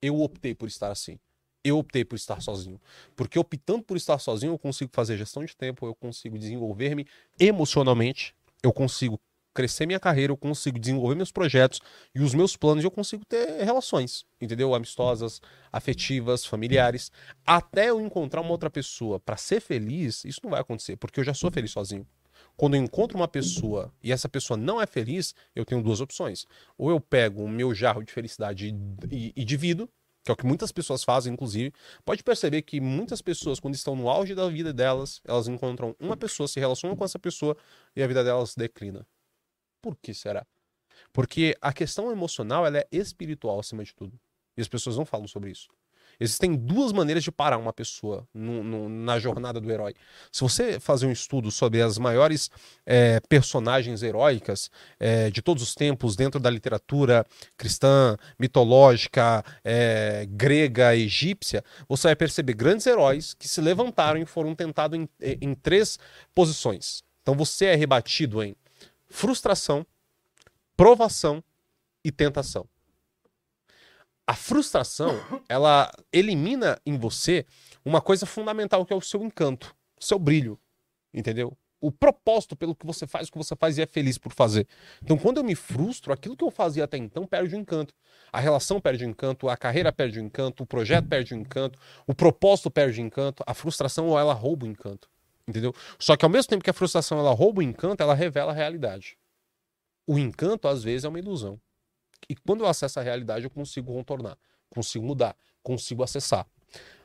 Eu optei por estar assim. Eu optei por estar sozinho. Porque optando por estar sozinho, eu consigo fazer gestão de tempo, eu consigo desenvolver-me emocionalmente, eu consigo crescer minha carreira, eu consigo desenvolver meus projetos e os meus planos, eu consigo ter relações, entendeu? Amistosas, afetivas, familiares. Até eu encontrar uma outra pessoa para ser feliz, isso não vai acontecer, porque eu já sou feliz sozinho. Quando eu encontro uma pessoa e essa pessoa não é feliz, eu tenho duas opções. Ou eu pego o meu jarro de felicidade e, e, divido, que é o que muitas pessoas fazem, inclusive. Pode perceber que muitas pessoas, quando estão no auge da vida delas, elas encontram uma pessoa, se relacionam com essa pessoa e a vida delas declina. Por que será? Porque a questão emocional ela é espiritual acima de tudo. E as pessoas não falam sobre isso. Existem duas maneiras de parar uma pessoa no, no, na jornada do herói. Se você fazer um estudo sobre as maiores é, personagens heróicas é, de todos os tempos dentro da literatura cristã, mitológica, é, grega, egípcia, você vai perceber grandes heróis que se levantaram e foram tentados em, em três posições. Então você é rebatido em frustração, provação e tentação a frustração, ela elimina em você uma coisa fundamental que é o seu encanto, o seu brilho, entendeu? O propósito pelo que você faz, o que você faz e é feliz por fazer. Então, quando eu me frustro, aquilo que eu fazia até então perde o encanto. A relação perde o encanto, a carreira perde o encanto, o projeto perde o encanto, o propósito perde o encanto, a frustração ela rouba o encanto, entendeu? Só que ao mesmo tempo que a frustração ela rouba o encanto, ela revela a realidade. O encanto às vezes é uma ilusão. E quando eu acesso a realidade, eu consigo contornar, consigo mudar, consigo acessar.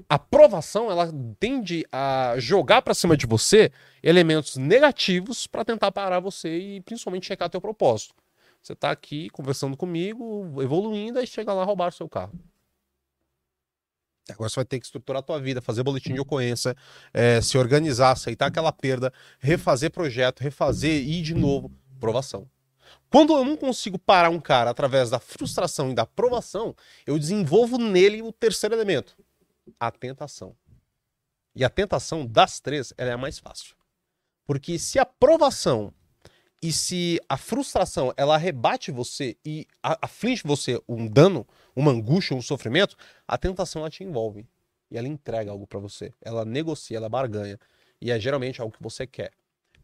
A aprovação ela tende a jogar para cima de você elementos negativos para tentar parar você e principalmente checar teu propósito. Você está aqui conversando comigo, evoluindo, e chega lá roubar o seu carro. Agora você vai ter que estruturar a tua vida, fazer boletim de ocorrência, é, se organizar, aceitar aquela perda, refazer projeto, refazer e ir de novo. Provação. Quando eu não consigo parar um cara através da frustração e da aprovação, eu desenvolvo nele o terceiro elemento, a tentação. E a tentação das três, ela é a mais fácil. Porque se a aprovação e se a frustração ela rebate você e aflige você um dano, uma angústia, um sofrimento, a tentação ela te envolve e ela entrega algo para você. Ela negocia, ela barganha e é geralmente algo que você quer.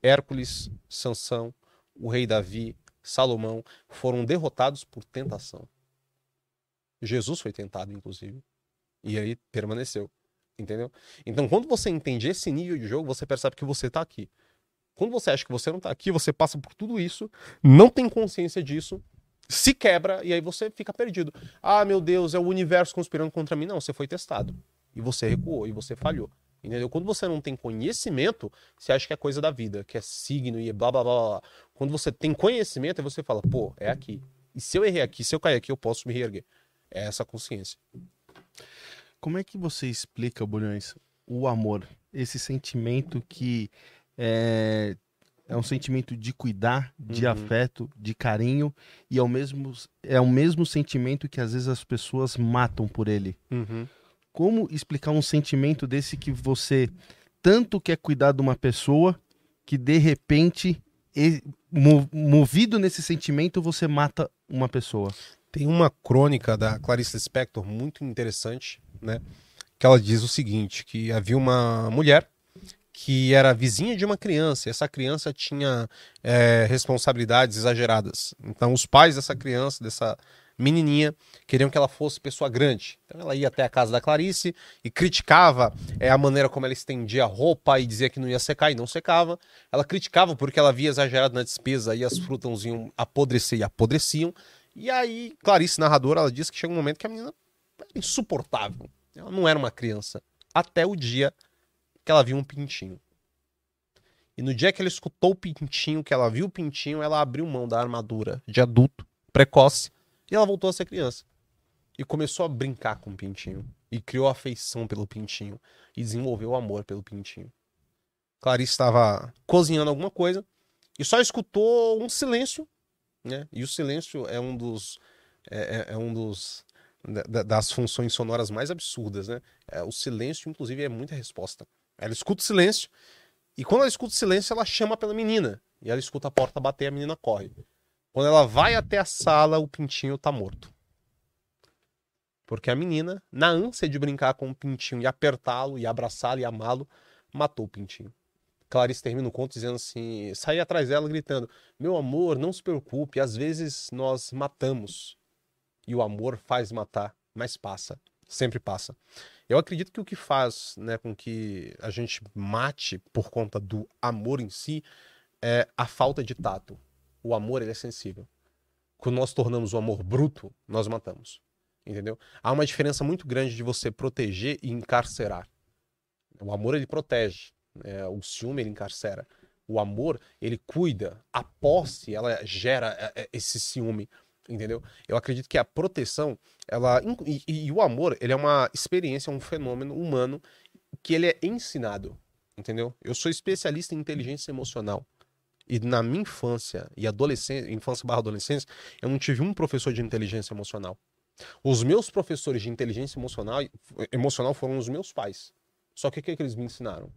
Hércules, Sansão, o rei Davi, Salomão foram derrotados por tentação. Jesus foi tentado, inclusive, e aí permaneceu. Entendeu? Então, quando você entende esse nível de jogo, você percebe que você está aqui. Quando você acha que você não está aqui, você passa por tudo isso, não tem consciência disso, se quebra e aí você fica perdido. Ah, meu Deus, é o universo conspirando contra mim. Não, você foi testado. E você recuou, e você falhou. Entendeu? Quando você não tem conhecimento, você acha que é coisa da vida, que é signo e blá blá blá blá. Quando você tem conhecimento, você fala, pô, é aqui. E se eu errei aqui, se eu cair aqui, eu posso me reerguer. É essa consciência. Como é que você explica, Bulhões, o amor? Esse sentimento que é, é um sentimento de cuidar, de uhum. afeto, de carinho, e é o, mesmo, é o mesmo sentimento que às vezes as pessoas matam por ele. Uhum como explicar um sentimento desse que você tanto quer cuidar de uma pessoa que de repente, movido nesse sentimento, você mata uma pessoa? Tem uma crônica da Clarice Lispector muito interessante, né? Que ela diz o seguinte: que havia uma mulher que era vizinha de uma criança, e essa criança tinha é, responsabilidades exageradas. Então, os pais dessa criança, dessa menininha, queriam que ela fosse pessoa grande. Então ela ia até a casa da Clarice e criticava é, a maneira como ela estendia a roupa e dizia que não ia secar e não secava. Ela criticava porque ela via exagerado na despesa e as frutas iam apodrecer e apodreciam. E aí, Clarice, narradora, ela disse que chega um momento que a menina era insuportável. Ela não era uma criança. Até o dia que ela viu um pintinho. E no dia que ela escutou o pintinho, que ela viu o pintinho, ela abriu mão da armadura de adulto, precoce, e ela voltou a ser criança. E começou a brincar com o pintinho. E criou afeição pelo pintinho. E desenvolveu amor pelo pintinho. Clarice estava cozinhando alguma coisa e só escutou um silêncio, né? E o silêncio é um dos é, é, é um dos das funções sonoras mais absurdas, né? É, o silêncio, inclusive, é muita resposta. Ela escuta o silêncio e quando ela escuta o silêncio, ela chama pela menina e ela escuta a porta bater, a menina corre. Quando ela vai até a sala, o pintinho tá morto. Porque a menina, na ânsia de brincar com o pintinho e apertá-lo, e abraçá-lo e amá-lo, matou o pintinho. Clarice termina o conto dizendo assim: saí atrás dela gritando: Meu amor, não se preocupe, às vezes nós matamos. E o amor faz matar, mas passa, sempre passa. Eu acredito que o que faz né, com que a gente mate por conta do amor em si é a falta de tato. O amor ele é sensível. Quando nós tornamos o amor bruto, nós matamos. Entendeu? Há uma diferença muito grande de você proteger e encarcerar. O amor ele protege, é, o ciúme ele encarcera. O amor ele cuida, a posse ela gera é, é, esse ciúme, entendeu? Eu acredito que a proteção, ela e, e, o amor ele é uma experiência, um fenômeno humano que ele é ensinado, entendeu? Eu sou especialista em inteligência emocional. E na minha infância e adolescência, infância barra adolescência, eu não tive um professor de inteligência emocional. Os meus professores de inteligência emocional, emocional foram os meus pais. Só que o que, é que eles me ensinaram?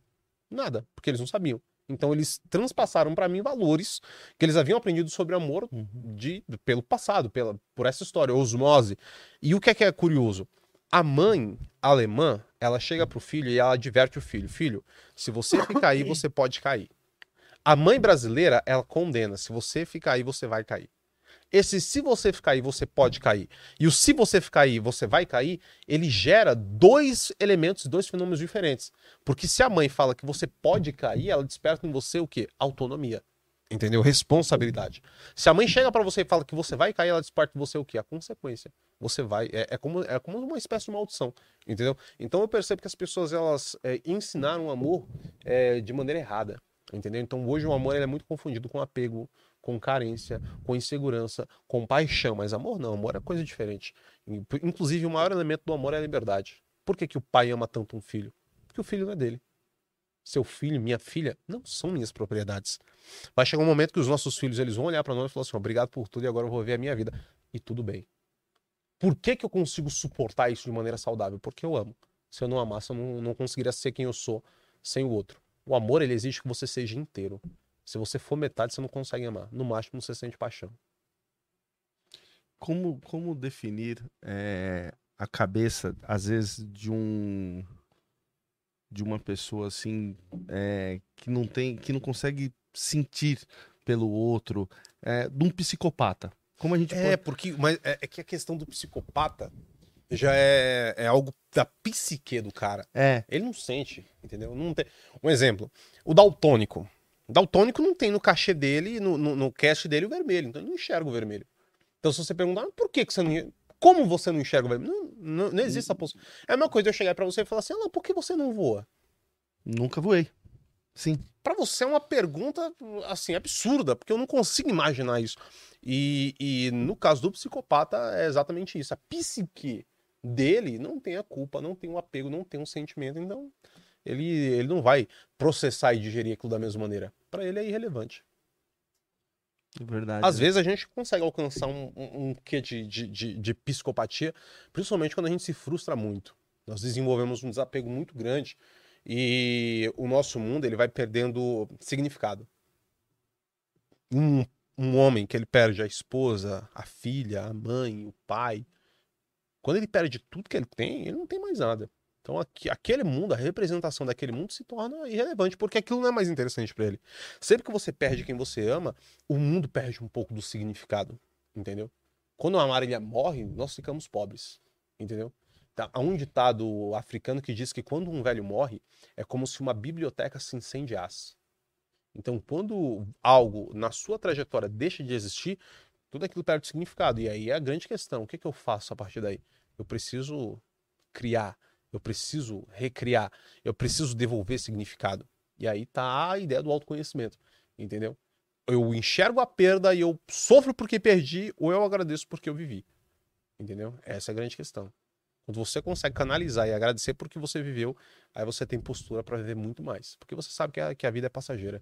Nada, porque eles não sabiam. Então eles transpassaram para mim valores que eles haviam aprendido sobre amor uhum. de, pelo passado, pela, por essa história, osmose. E o que é que é curioso? A mãe alemã, ela chega pro filho e ela adverte o filho: Filho, se você ficar aí, você pode cair. A mãe brasileira, ela condena: se você ficar aí, você vai cair. Esse se você ficar aí, você pode cair. E o se você ficar aí, você vai cair, ele gera dois elementos, dois fenômenos diferentes. Porque se a mãe fala que você pode cair, ela desperta em você o quê? Autonomia. Entendeu? Responsabilidade. Se a mãe chega para você e fala que você vai cair, ela desperta em você o quê? A consequência. Você vai. É, é, como, é como uma espécie de maldição. Entendeu? Então eu percebo que as pessoas elas é, ensinaram o amor é, de maneira errada. Entendeu? Então hoje o amor é muito confundido com apego, com carência, com insegurança, com paixão. Mas amor não, amor é coisa diferente. Inclusive, o maior elemento do amor é a liberdade. Por que, que o pai ama tanto um filho? Porque o filho não é dele. Seu filho, minha filha, não são minhas propriedades. Vai chegar um momento que os nossos filhos eles vão olhar para nós e falar assim: obrigado por tudo e agora eu vou ver a minha vida. E tudo bem. Por que, que eu consigo suportar isso de maneira saudável? Porque eu amo. Se eu não amasse, eu não, não conseguiria ser quem eu sou sem o outro. O amor, ele exige que você seja inteiro. Se você for metade, você não consegue amar. No máximo, você sente paixão. Como, como definir é, a cabeça, às vezes, de um de uma pessoa assim é, que não tem, que não consegue sentir pelo outro, é, de um psicopata? Como a gente é pode... porque mas é, é que a questão do psicopata já é, é algo da psique do cara. É. Ele não sente, entendeu? Não tem... Um exemplo, o daltônico. Daltônico não tem no cachê dele, no, no, no cast dele, o vermelho. Então ele não enxerga o vermelho. Então se você perguntar, ah, por que, que você não. Como você não enxerga o vermelho? Não, não, não existe essa possibilidade. É a mesma coisa de eu chegar para você e falar assim: ah, por que você não voa? Nunca voei. Sim. Para você é uma pergunta, assim, absurda, porque eu não consigo imaginar isso. E, e no caso do psicopata, é exatamente isso. A psique dele não tem a culpa, não tem um apego, não tem um sentimento. Então, ele, ele não vai processar e digerir aquilo da mesma maneira. Para ele é irrelevante. É verdade. Às né? vezes a gente consegue alcançar um, um, um quê de, de, de, de psicopatia, principalmente quando a gente se frustra muito. Nós desenvolvemos um desapego muito grande e o nosso mundo ele vai perdendo significado. Um, um homem que ele perde a esposa, a filha, a mãe, o pai, quando ele perde tudo que ele tem, ele não tem mais nada. Então aqui, aquele mundo, a representação daquele mundo se torna irrelevante, porque aquilo não é mais interessante para ele. Sempre que você perde quem você ama, o mundo perde um pouco do significado, entendeu? Quando a Marília morre, nós ficamos pobres, entendeu? Tá, há um ditado africano que diz que quando um velho morre, é como se uma biblioteca se incendiasse. Então, quando algo na sua trajetória deixa de existir, tudo aquilo perde significado. E aí é a grande questão: o que, que eu faço a partir daí? Eu preciso criar, eu preciso recriar, eu preciso devolver significado. E aí tá a ideia do autoconhecimento, entendeu? Eu enxergo a perda e eu sofro porque perdi, ou eu agradeço porque eu vivi. Entendeu? Essa é a grande questão. Quando você consegue canalizar e agradecer porque você viveu, aí você tem postura para viver muito mais. Porque você sabe que a, que a vida é passageira.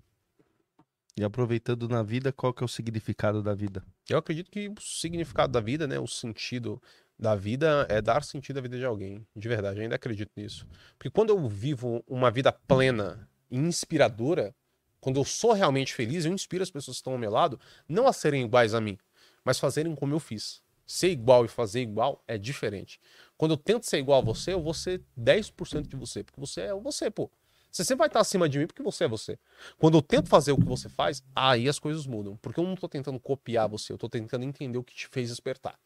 E aproveitando na vida, qual que é o significado da vida? Eu acredito que o significado da vida, né, o sentido da vida é dar sentido à vida de alguém. De verdade, eu ainda acredito nisso. Porque quando eu vivo uma vida plena e inspiradora, quando eu sou realmente feliz, eu inspiro as pessoas que estão ao meu lado não a serem iguais a mim, mas fazerem como eu fiz. Ser igual e fazer igual é diferente. Quando eu tento ser igual a você, eu vou ser 10% de você, porque você é você, pô. Você sempre vai estar acima de mim porque você é você. Quando eu tento fazer o que você faz, aí as coisas mudam. Porque eu não tô tentando copiar você, eu tô tentando entender o que te fez despertar.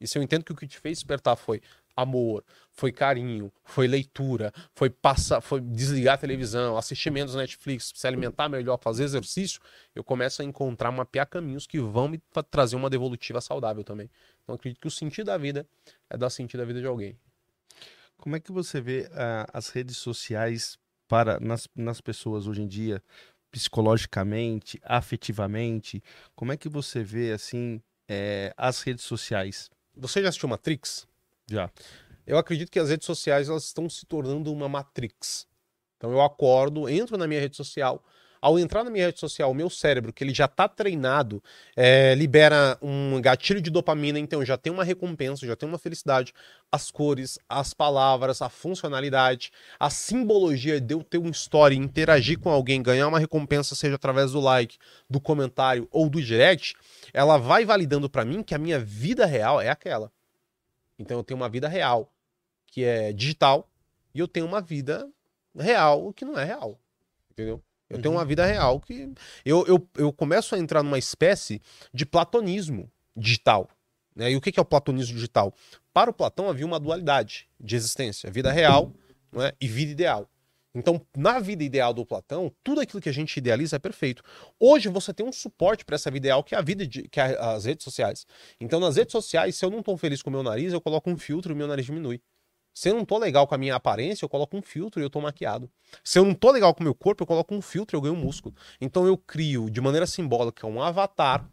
E se eu entendo que o que te fez despertar foi amor, foi carinho, foi leitura, foi passar, foi desligar a televisão, assistir menos Netflix, se alimentar melhor, fazer exercício, eu começo a encontrar, mapear caminhos que vão me trazer uma devolutiva saudável também. Então acredito que o sentido da vida é dar sentido à vida de alguém. Como é que você vê uh, as redes sociais para nas, nas pessoas hoje em dia, psicologicamente, afetivamente? Como é que você vê assim é, as redes sociais? Você já assistiu Matrix? Já. Eu acredito que as redes sociais elas estão se tornando uma matrix. Então eu acordo, entro na minha rede social. Ao entrar na minha rede social, o meu cérebro, que ele já está treinado, é, libera um gatilho de dopamina, então já tem uma recompensa, já tem uma felicidade. As cores, as palavras, a funcionalidade, a simbologia de eu ter uma história, interagir com alguém, ganhar uma recompensa, seja através do like, do comentário ou do direct, ela vai validando para mim que a minha vida real é aquela. Então eu tenho uma vida real, que é digital, e eu tenho uma vida real que não é real. Entendeu? Eu uhum. tenho uma vida real que. Eu, eu, eu começo a entrar numa espécie de platonismo digital. Né? E o que é o platonismo digital? Para o Platão havia uma dualidade de existência: vida real né? e vida ideal. Então, na vida ideal do Platão, tudo aquilo que a gente idealiza é perfeito. Hoje você tem um suporte para essa vida ideal que é a vida de, que é as redes sociais. Então, nas redes sociais, se eu não estou feliz com o meu nariz, eu coloco um filtro e o meu nariz diminui. Se eu não tô legal com a minha aparência, eu coloco um filtro e eu tô maquiado. Se eu não tô legal com o meu corpo, eu coloco um filtro e eu ganho músculo. Então eu crio de maneira simbólica um avatar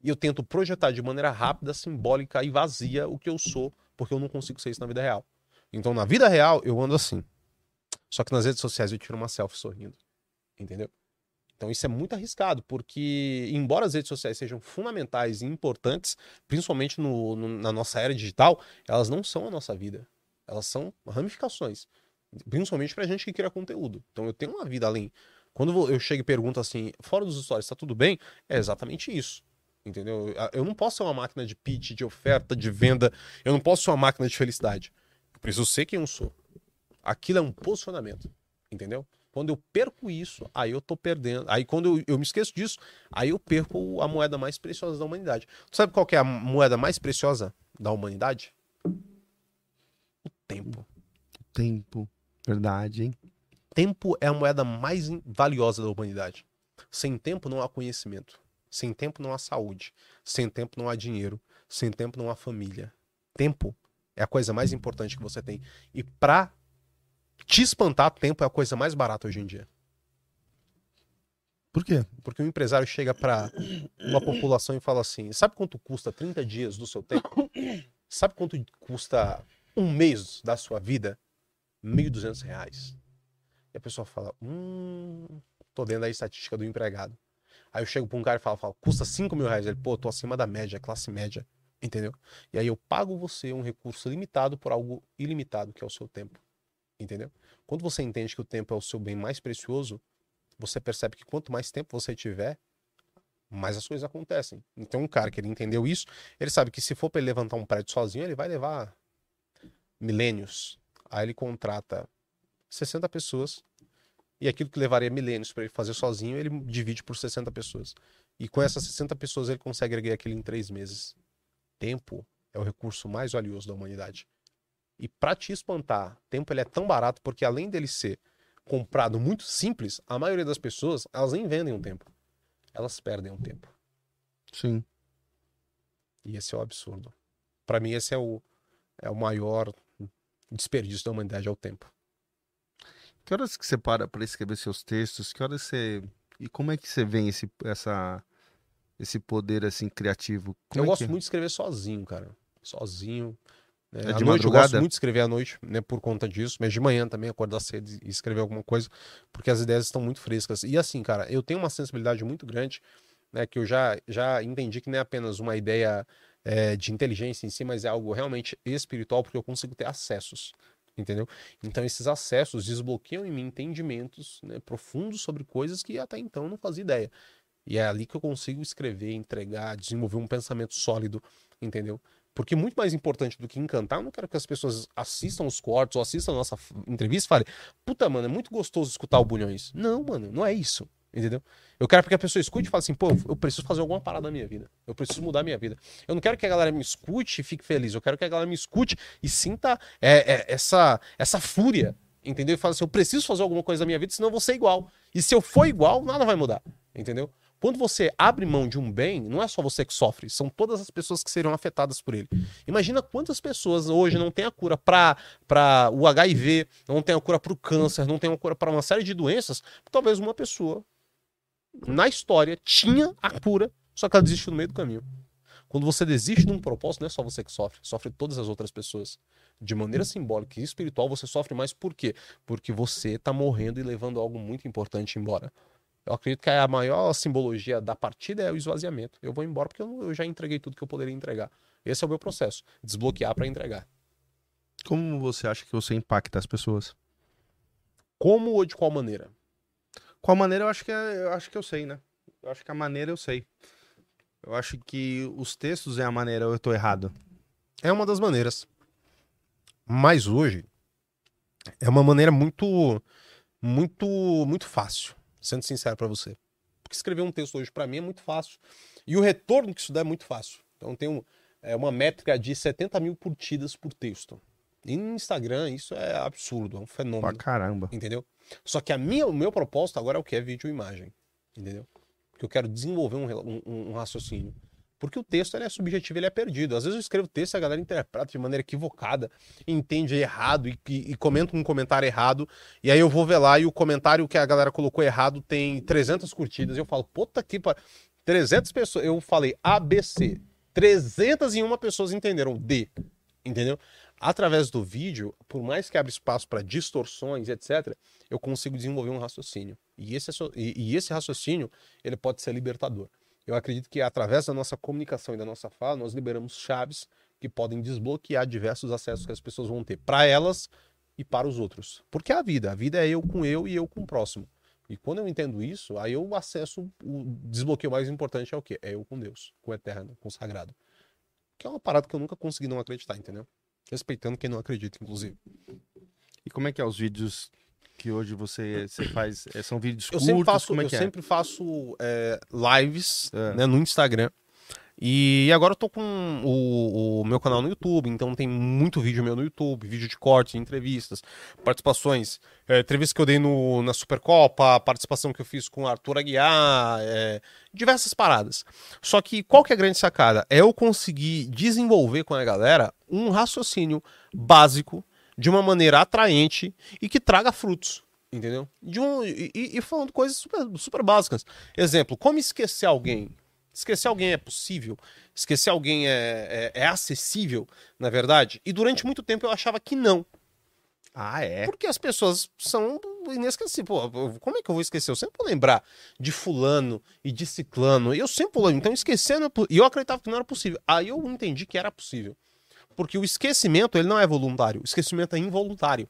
e eu tento projetar de maneira rápida, simbólica e vazia o que eu sou, porque eu não consigo ser isso na vida real. Então na vida real eu ando assim. Só que nas redes sociais eu tiro uma selfie sorrindo. Entendeu? Então isso é muito arriscado, porque embora as redes sociais sejam fundamentais e importantes, principalmente no, no, na nossa era digital, elas não são a nossa vida. Elas são ramificações. Principalmente pra gente que cria conteúdo. Então eu tenho uma vida além. Quando eu chego e pergunto assim, fora dos stories, tá tudo bem? É exatamente isso. Entendeu? Eu não posso ser uma máquina de pitch, de oferta, de venda. Eu não posso ser uma máquina de felicidade. Eu preciso ser quem eu sou. Aquilo é um posicionamento, entendeu? Quando eu perco isso, aí eu tô perdendo. Aí quando eu, eu, me esqueço disso, aí eu perco a moeda mais preciosa da humanidade. Tu sabe qual é a moeda mais preciosa da humanidade? Tempo. O tempo. Verdade, hein? Tempo é a moeda mais valiosa da humanidade. Sem tempo não há conhecimento. Sem tempo não há saúde. Sem tempo não há dinheiro. Sem tempo não há família. Tempo é a coisa mais importante que você tem. E para te espantar, tempo é a coisa mais barata hoje em dia. Por quê? Porque o empresário chega para uma população e fala assim: sabe quanto custa 30 dias do seu tempo? Sabe quanto custa um mês da sua vida? 1.200 reais. E a pessoa fala: hum, tô dentro da estatística do empregado. Aí eu chego para um cara e falo, falo custa 5 mil reais. Ele, pô, tô acima da média, classe média. Entendeu? E aí eu pago você um recurso limitado por algo ilimitado, que é o seu tempo. Entendeu? Quando você entende que o tempo é o seu bem mais precioso, você percebe que quanto mais tempo você tiver, mais as coisas acontecem. Então, um cara que ele entendeu isso, ele sabe que se for para ele levantar um prédio sozinho, ele vai levar milênios. Aí ele contrata 60 pessoas e aquilo que levaria milênios para ele fazer sozinho, ele divide por 60 pessoas. E com essas 60 pessoas ele consegue erguer aquilo em três meses. Tempo é o recurso mais valioso da humanidade. E para te espantar, tempo ele é tão barato porque além dele ser comprado muito simples, a maioria das pessoas, elas nem vendem um tempo. Elas perdem um tempo. Sim. E esse é o absurdo. Para mim esse é o é o maior desperdício da humanidade ao tempo. Que horas que você para para escrever seus textos? Que horas você e como é que você vê esse essa esse poder assim criativo? Como eu é gosto que... muito de escrever sozinho, cara. Sozinho. É, é de à noite madrugada? eu gosto muito de escrever à noite, né, por conta disso, mas de manhã também acordar cedo e escrever alguma coisa, porque as ideias estão muito frescas. E assim, cara, eu tenho uma sensibilidade muito grande, né, que eu já, já entendi que não é apenas uma ideia é, de inteligência em si, mas é algo realmente espiritual, porque eu consigo ter acessos, entendeu? Então esses acessos desbloqueiam em mim entendimentos né, profundos sobre coisas que até então não fazia ideia. E é ali que eu consigo escrever, entregar, desenvolver um pensamento sólido, entendeu? Porque muito mais importante do que encantar, eu não quero que as pessoas assistam os cortes ou assistam a nossa entrevista e falem, puta, mano, é muito gostoso escutar o Bulhões. Não, mano, não é isso. Entendeu? Eu quero que a pessoa escute e fale assim, pô, eu preciso fazer alguma parada na minha vida. Eu preciso mudar a minha vida. Eu não quero que a galera me escute e fique feliz. Eu quero que a galera me escute e sinta é, é, essa, essa fúria. Entendeu? E fale assim, eu preciso fazer alguma coisa na minha vida, senão eu vou ser igual. E se eu for igual, nada vai mudar. Entendeu? Quando você abre mão de um bem, não é só você que sofre, são todas as pessoas que serão afetadas por ele. Imagina quantas pessoas hoje não têm a cura para o HIV, não tem a cura para o câncer, não tem a cura para uma série de doenças. Talvez uma pessoa na história tinha a cura, só que ela desistiu no meio do caminho. Quando você desiste de um propósito, não é só você que sofre, sofre todas as outras pessoas. De maneira simbólica e espiritual, você sofre mais por quê? Porque você está morrendo e levando algo muito importante embora. Eu acredito que a maior simbologia da partida é o esvaziamento. Eu vou embora porque eu já entreguei tudo que eu poderia entregar. Esse é o meu processo. Desbloquear para entregar. Como você acha que você impacta as pessoas? Como ou de qual maneira? Qual maneira eu acho que é- eu acho que eu sei, né? Eu acho que a maneira eu sei. Eu acho que os textos é a maneira, ou eu tô errado. É uma das maneiras. Mas hoje é uma maneira muito, muito, muito fácil, sendo sincero pra você. Porque escrever um texto hoje pra mim é muito fácil. E o retorno que isso dá é muito fácil. Então tem um, é uma métrica de 70 mil curtidas por texto. E no Instagram isso é absurdo, é um Pra fenômeno. caramba. Entendeu? Só que a minha, o meu propósito agora é o que? É vídeo e imagem. Entendeu? Porque eu quero desenvolver um, um- um- raciocínio. Porque o texto é subjetivo, ele é perdido. Às vezes eu escrevo texto e a galera interpreta de maneira equivocada, entende errado e, e, e comenta um comentário errado. E aí eu vou ver lá e o comentário que a galera colocou errado tem 300 curtidas. E eu falo, puta que pariu. 300 pessoas. Eu falei ABC. 301 pessoas entenderam D. Entendeu? Através do vídeo, por mais que abra espaço para distorções, etc., eu consigo desenvolver um raciocínio. E esse, racio- e, e esse raciocínio, ele pode ser libertador. Eu acredito que através da nossa comunicação e da nossa fala, nós liberamos chaves que podem desbloquear diversos acessos que as pessoas vão ter para elas e para os outros. Porque é a vida, a vida é eu com eu e eu com o próximo. E quando eu entendo isso, aí eu acesso o desbloqueio mais importante é o quê? É eu com Deus, com o eterno, com o sagrado. Que é uma parada que eu nunca consegui não acreditar, entendeu? Respeitando quem não acredita, inclusive. E como é que é os vídeos que hoje você, você faz? É, São vídeos Eu curtos? sempre faço, como é eu que é? sempre faço é, lives É. né, no Instagram. E agora eu tô com o, o meu canal no YouTube, então tem muito vídeo meu no YouTube, vídeo de corte, entrevistas, participações, é, entrevista que eu dei no, na Supercopa, participação que eu fiz com o Arthur Aguiar, é, diversas paradas. Só que qual que é a grande sacada? É eu conseguir desenvolver com a galera um raciocínio básico, de uma maneira atraente e que traga frutos. Entendeu? De um, e, e- falando coisas super, super básicas. Exemplo, como esquecer alguém? Esquecer alguém é possível? Esquecer alguém é, é, é acessível, na verdade? E durante muito tempo eu achava que não. Ah, é? Porque as pessoas são inesquecíveis. Pô, como é que eu vou esquecer? Eu sempre vou lembrar de fulano e de ciclano. E eu sempre vou lembrar. Então esquecer não é E eu acreditava que não era possível. Aí eu entendi que era possível. Porque o esquecimento, ele não é voluntário. O esquecimento é involuntário.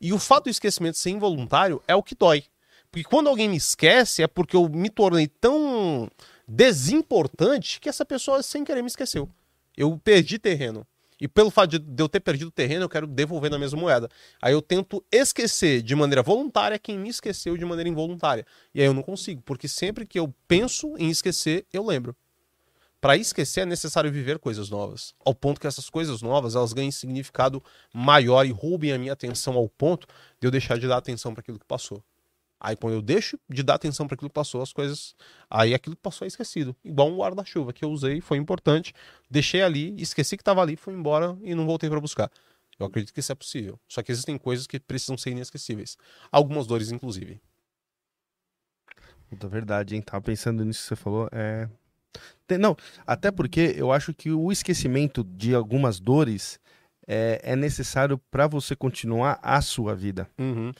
E o fato do esquecimento ser involuntário é o que dói. Porque quando alguém me esquece, é porque eu me tornei tão desimportante que essa pessoa sem querer me esqueceu. Eu perdi terreno. E pelo fato de eu ter perdido terreno, eu quero devolver na mesma moeda. Aí eu tento esquecer de maneira voluntária quem me esqueceu de maneira involuntária. E aí eu não consigo, porque sempre que eu penso em esquecer, eu lembro. Para esquecer é necessário viver coisas novas, ao ponto que essas coisas novas elas ganhem significado maior e roubem a minha atenção ao ponto de eu deixar de dar atenção para aquilo que passou. Aí quando eu deixo de dar atenção para aquilo que passou, as coisas, aí aquilo que passou é esquecido. Igual um guarda-chuva que eu usei, foi importante, deixei ali, esqueci que estava ali, fui embora e não voltei para buscar. Eu acredito que isso é possível. Só que existem coisas que precisam ser inesquecíveis. Algumas dores, inclusive. Puta, verdade, hein? Tava pensando nisso que você falou. É. Tem- Não, até porque eu acho que o esquecimento de algumas dores é, é necessário para você continuar a sua vida. Uhum.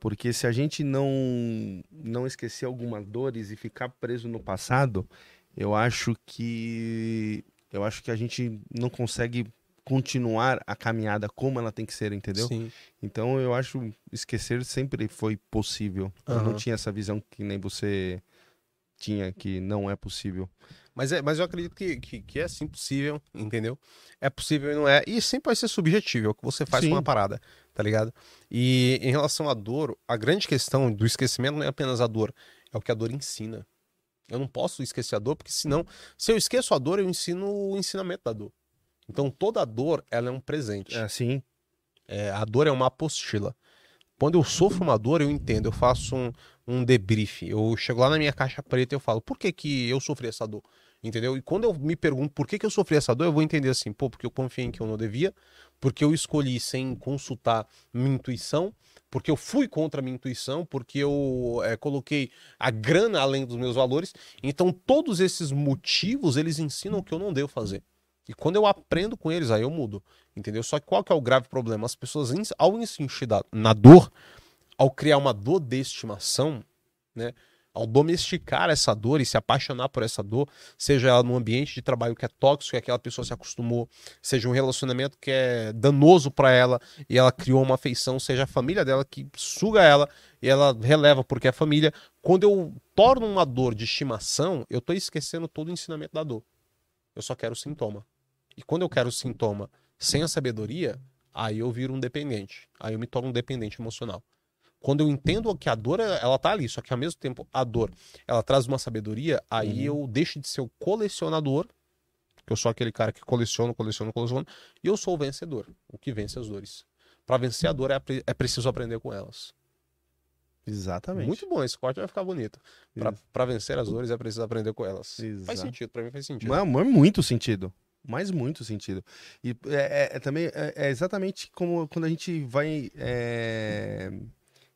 Porque se a gente não, não esquecer algumas dores e ficar preso no passado, eu acho que eu acho que a gente não consegue continuar a caminhada como ela tem que ser, entendeu? Sim. Então eu acho esquecer sempre foi possível. Eu não tinha essa visão que nem você tinha que não é possível. Mas, é, mas eu acredito que, que, que é sim possível, entendeu? É possível e não é. E sempre vai ser subjetivo, é o que você faz Sim. com uma parada, tá ligado? E em relação à dor, a grande questão do esquecimento não é apenas a dor, é o que a dor ensina. Eu não posso esquecer a dor, porque senão, se eu esqueço a dor, eu ensino o ensinamento da dor. Então toda dor, ela é um presente. É assim. É, a dor é uma apostila. Quando eu sofro uma dor, eu entendo, eu faço um, um debrief. Eu chego lá na minha caixa preta e eu falo, por que, que eu sofri essa dor? Entendeu? E quando eu me pergunto por que, que eu sofri essa dor, eu vou entender assim, pô, porque eu confiei em que eu não devia, porque eu escolhi sem consultar minha intuição, porque eu fui contra a minha intuição, porque eu é, coloquei a grana além dos meus valores. Então, todos esses motivos, eles ensinam o que eu não devo fazer. E quando eu aprendo com eles, aí eu mudo. Entendeu? Só que qual que é o grave problema? As pessoas, ao insistir na dor, ao criar uma dor de estimação, né? Ao domesticar essa dor e se apaixonar por essa dor, seja ela num ambiente de trabalho que é tóxico e aquela pessoa se acostumou, seja um relacionamento que é danoso para ela e ela criou uma afeição, seja a família dela que suga ela e ela releva porque é família. Quando eu torno uma dor de estimação, eu tô esquecendo todo o ensinamento da dor. Eu só quero o sintoma. E quando eu quero o sintoma sem a sabedoria, aí eu viro um dependente. Aí eu me torno um dependente emocional. Quando eu entendo que a dor, ela tá ali, só que ao mesmo tempo a dor, ela traz uma sabedoria, aí eu deixo de ser o colecionador, que eu sou aquele cara que coleciona, coleciona, coleciona, e eu sou o vencedor, o que vence as dores. Para vencer a dor é, é preciso aprender com elas. Exatamente. Muito bom, esse corte vai ficar bonito. Pra vencer as dores é preciso aprender com elas. Faz Exato. sentido, pra mim faz sentido. Mas, mas muito sentido. Mas muito sentido. E é, é- é também é, é exatamente como quando a gente vai é,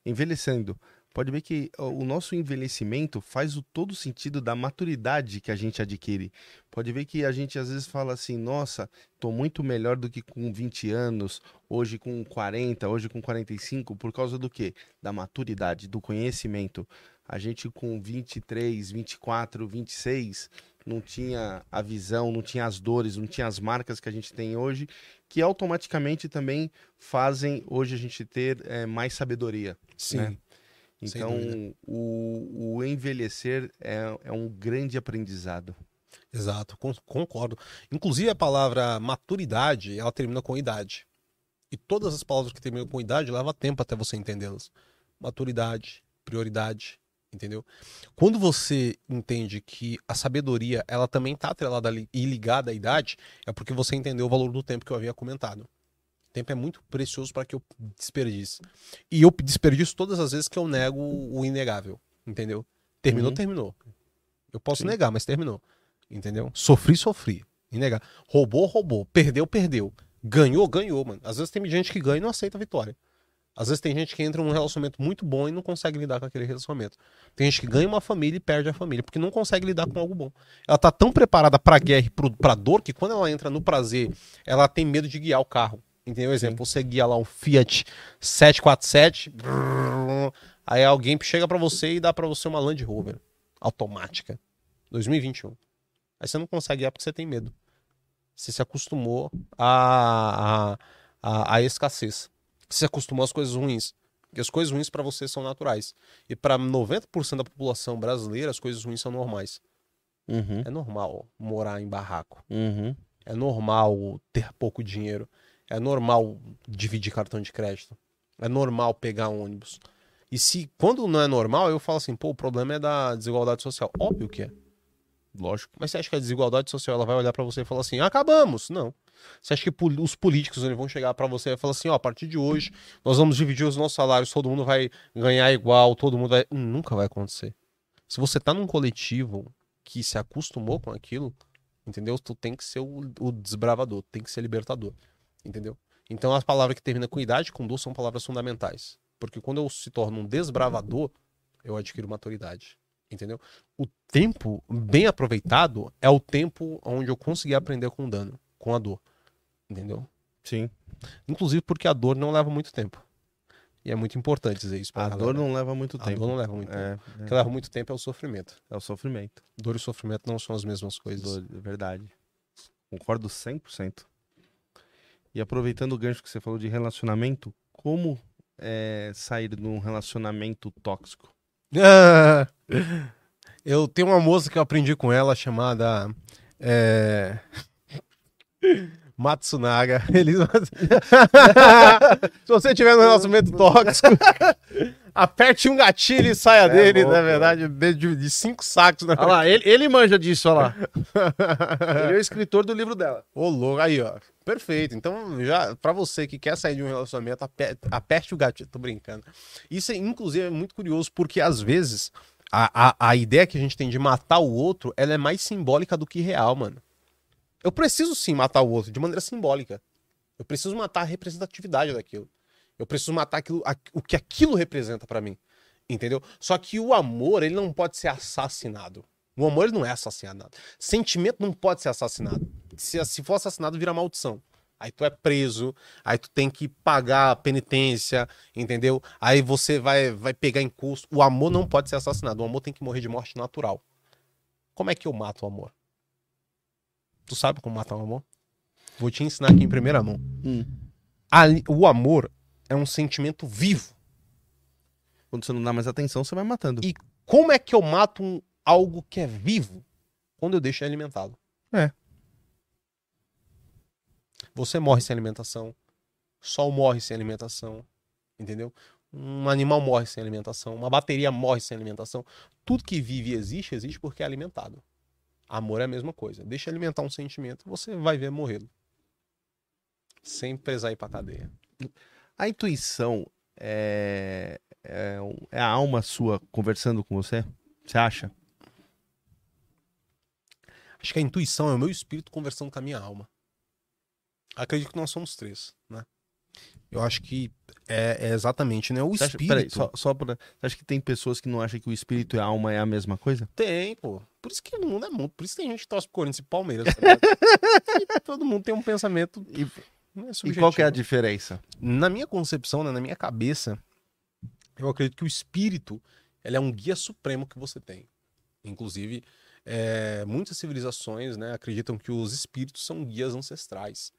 envelhecendo. Pode ver que o nosso envelhecimento faz o todo sentido da maturidade que a gente adquire. Pode ver que a gente às vezes fala assim: nossa, tô muito melhor do que com 20 anos, hoje com 40, hoje com 45, por causa do quê? Da maturidade, do conhecimento. A gente com 23, 24, 26 não tinha a visão, não tinha as dores, não tinha as marcas que a gente tem hoje, que automaticamente também fazem hoje a gente ter eh, mais sabedoria. Sim. né? Então, o, o envelhecer é, é um grande aprendizado. Exato, con- concordo. Inclusive a palavra maturidade, ela termina com idade. E todas as palavras que terminam com idade leva tempo até você entendê-las. Maturidade, prioridade, entendeu? Quando você entende que a sabedoria, ela também está atrelada e ligada à idade, é porque você entendeu o valor do tempo que eu havia comentado. O tempo é muito precioso para que eu desperdice. E eu desperdiço todas as vezes que eu nego o inegável, entendeu? Terminou, Uhum. terminou. Eu posso Sim. negar, mas terminou. Entendeu? Sofri, sofri. Inegar. Roubou, roubou. Perdeu, perdeu. Ganhou, ganhou, mano. Às vezes tem gente que ganha e não aceita a vitória. Às vezes tem gente que entra num relacionamento muito bom e não consegue lidar com aquele relacionamento. Tem gente que ganha uma família e perde a família, porque não consegue lidar com algo bom. Ela tá tão preparada pra guerra e pro- pra dor que quando ela entra no prazer, ela tem medo de guiar o carro. Entendeu? Exemplo, você guia lá um Fiat 747, brrr, aí alguém chega pra você e dá pra você uma Land Rover automática. 2021. Aí você não consegue guiar porque você tem medo. Você se acostumou à, à, à, à escassez. Se acostumou às coisas ruins. Porque as coisas ruins pra você são naturais. E pra 90% da população brasileira, as coisas ruins são normais. Uhum, É normal morar em barraco. uhum. É normal ter pouco dinheiro. É normal dividir cartão de crédito. É normal pegar ônibus. E se quando não é normal, eu falo assim, pô, o problema é da desigualdade social. Óbvio que é. Lógico. Mas você acha que a desigualdade social ela vai olhar pra você e falar assim, acabamos? Não. Você acha que os políticos eles vão chegar pra você e falar assim, ó, a partir de hoje nós vamos dividir os nossos salários, todo mundo vai ganhar igual, todo mundo vai. Nunca vai acontecer. Se você tá num coletivo que se acostumou com aquilo, entendeu? Tu tem que ser o, o desbravador, tem que ser libertador, entendeu? Então as palavras que terminam com idade e com dor são palavras fundamentais. Porque quando eu se torno um desbravador, eu adquiro maturidade, entendeu? O tempo bem aproveitado é o tempo onde eu consegui aprender com o dano, com a dor, entendeu? Sim. Inclusive porque a dor não leva muito tempo. E é muito importante dizer isso pra A galera. dor não leva muito A tempo. dor não leva muito tempo. É, O que leva muito tempo é o sofrimento. é o sofrimento. Dor e sofrimento não são as mesmas coisas. Dor, é verdade. Concordo 100%. E aproveitando o gancho que você falou de relacionamento, como é, sair de um relacionamento tóxico? Eu tenho uma moça que eu aprendi com ela chamada. É... Matsunaga. Eles... Se você tiver um relacionamento tóxico, aperte um gatilho e saia dele, bom, na verdade, de, de cinco sacos. Na Olha lá, ele, ele manja disso, olha lá. ele é o escritor do livro dela. Ô, louco, aí, ó. Perfeito. Então, já, pra você que quer sair de um relacionamento, ape- aperte o gatilho. Tô brincando. Isso, é, inclusive, é muito curioso, porque às vezes a, a, a ideia que a gente tem de matar o outro, ela é mais simbólica do que real, mano. Eu preciso sim matar o outro de maneira simbólica. Eu preciso matar a representatividade daquilo. Eu preciso matar aquilo, a- o que aquilo representa pra mim. Entendeu? Só que o amor, ele não pode ser assassinado. O amor, ele não é assassinado. Sentimento não pode ser assassinado. Se, se for assassinado, vira maldição. Aí tu é preso, aí tu tem que pagar a penitência, entendeu? Aí você vai, vai pegar em custo. O amor não pode ser assassinado. O amor tem que morrer de morte natural. Como é que eu mato o amor? Tu sabe como matar o amor? Vou te ensinar aqui em primeira mão. Hum. Ali- o amor é um sentimento vivo. Quando você não dá mais atenção, você vai matando. E como é que eu mato um- algo que é vivo? Quando eu deixo ele alimentado. É. Você morre sem alimentação. Sol morre sem alimentação. Entendeu? Um animal morre sem alimentação. Uma bateria morre sem alimentação. Tudo que vive e existe, existe porque é alimentado. Amor é a mesma coisa. Deixa alimentar um sentimento, você vai ver morrê-lo. Sem precisar ir pra cadeia. A intuição é, é, é a alma sua conversando com você? Você acha? Acho que a intuição é o meu espírito conversando com a minha alma. Acredito que nós somos três, né? Eu acho que é, é exatamente, né? O Você acha, espírito peraí, só, só pra, você acha que tem pessoas que não acham que o espírito e a alma é a mesma coisa? tem, pô. Por isso que o mundo é mundo. Por isso que tem gente que torce pro Corinthians e Palmeiras. tá? E todo mundo tem um pensamento. E, né, e qual que é a diferença? Na minha concepção, né, na minha cabeça, eu acredito que o espírito ele é um guia supremo que você tem. Inclusive, é, muitas civilizações né, acreditam que os espíritos são guias ancestrais.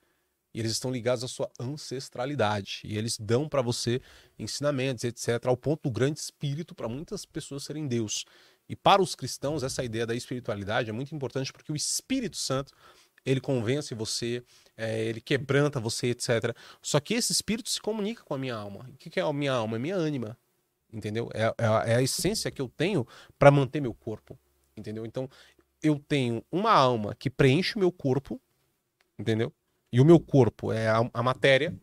E eles estão ligados à sua ancestralidade. E eles dão para você ensinamentos, etc., ao ponto do grande espírito para muitas pessoas serem Deus. E para os cristãos, essa ideia da espiritualidade é muito importante porque o Espírito Santo ele convence você, é, ele quebranta você, etc. Só que esse espírito se comunica com a minha alma. O que é a minha alma? É minha ânima. Entendeu? É, é a- é a essência que eu tenho para manter meu corpo. Entendeu? Então, eu tenho uma alma que preenche o meu corpo, entendeu? E o meu corpo é a, a matéria.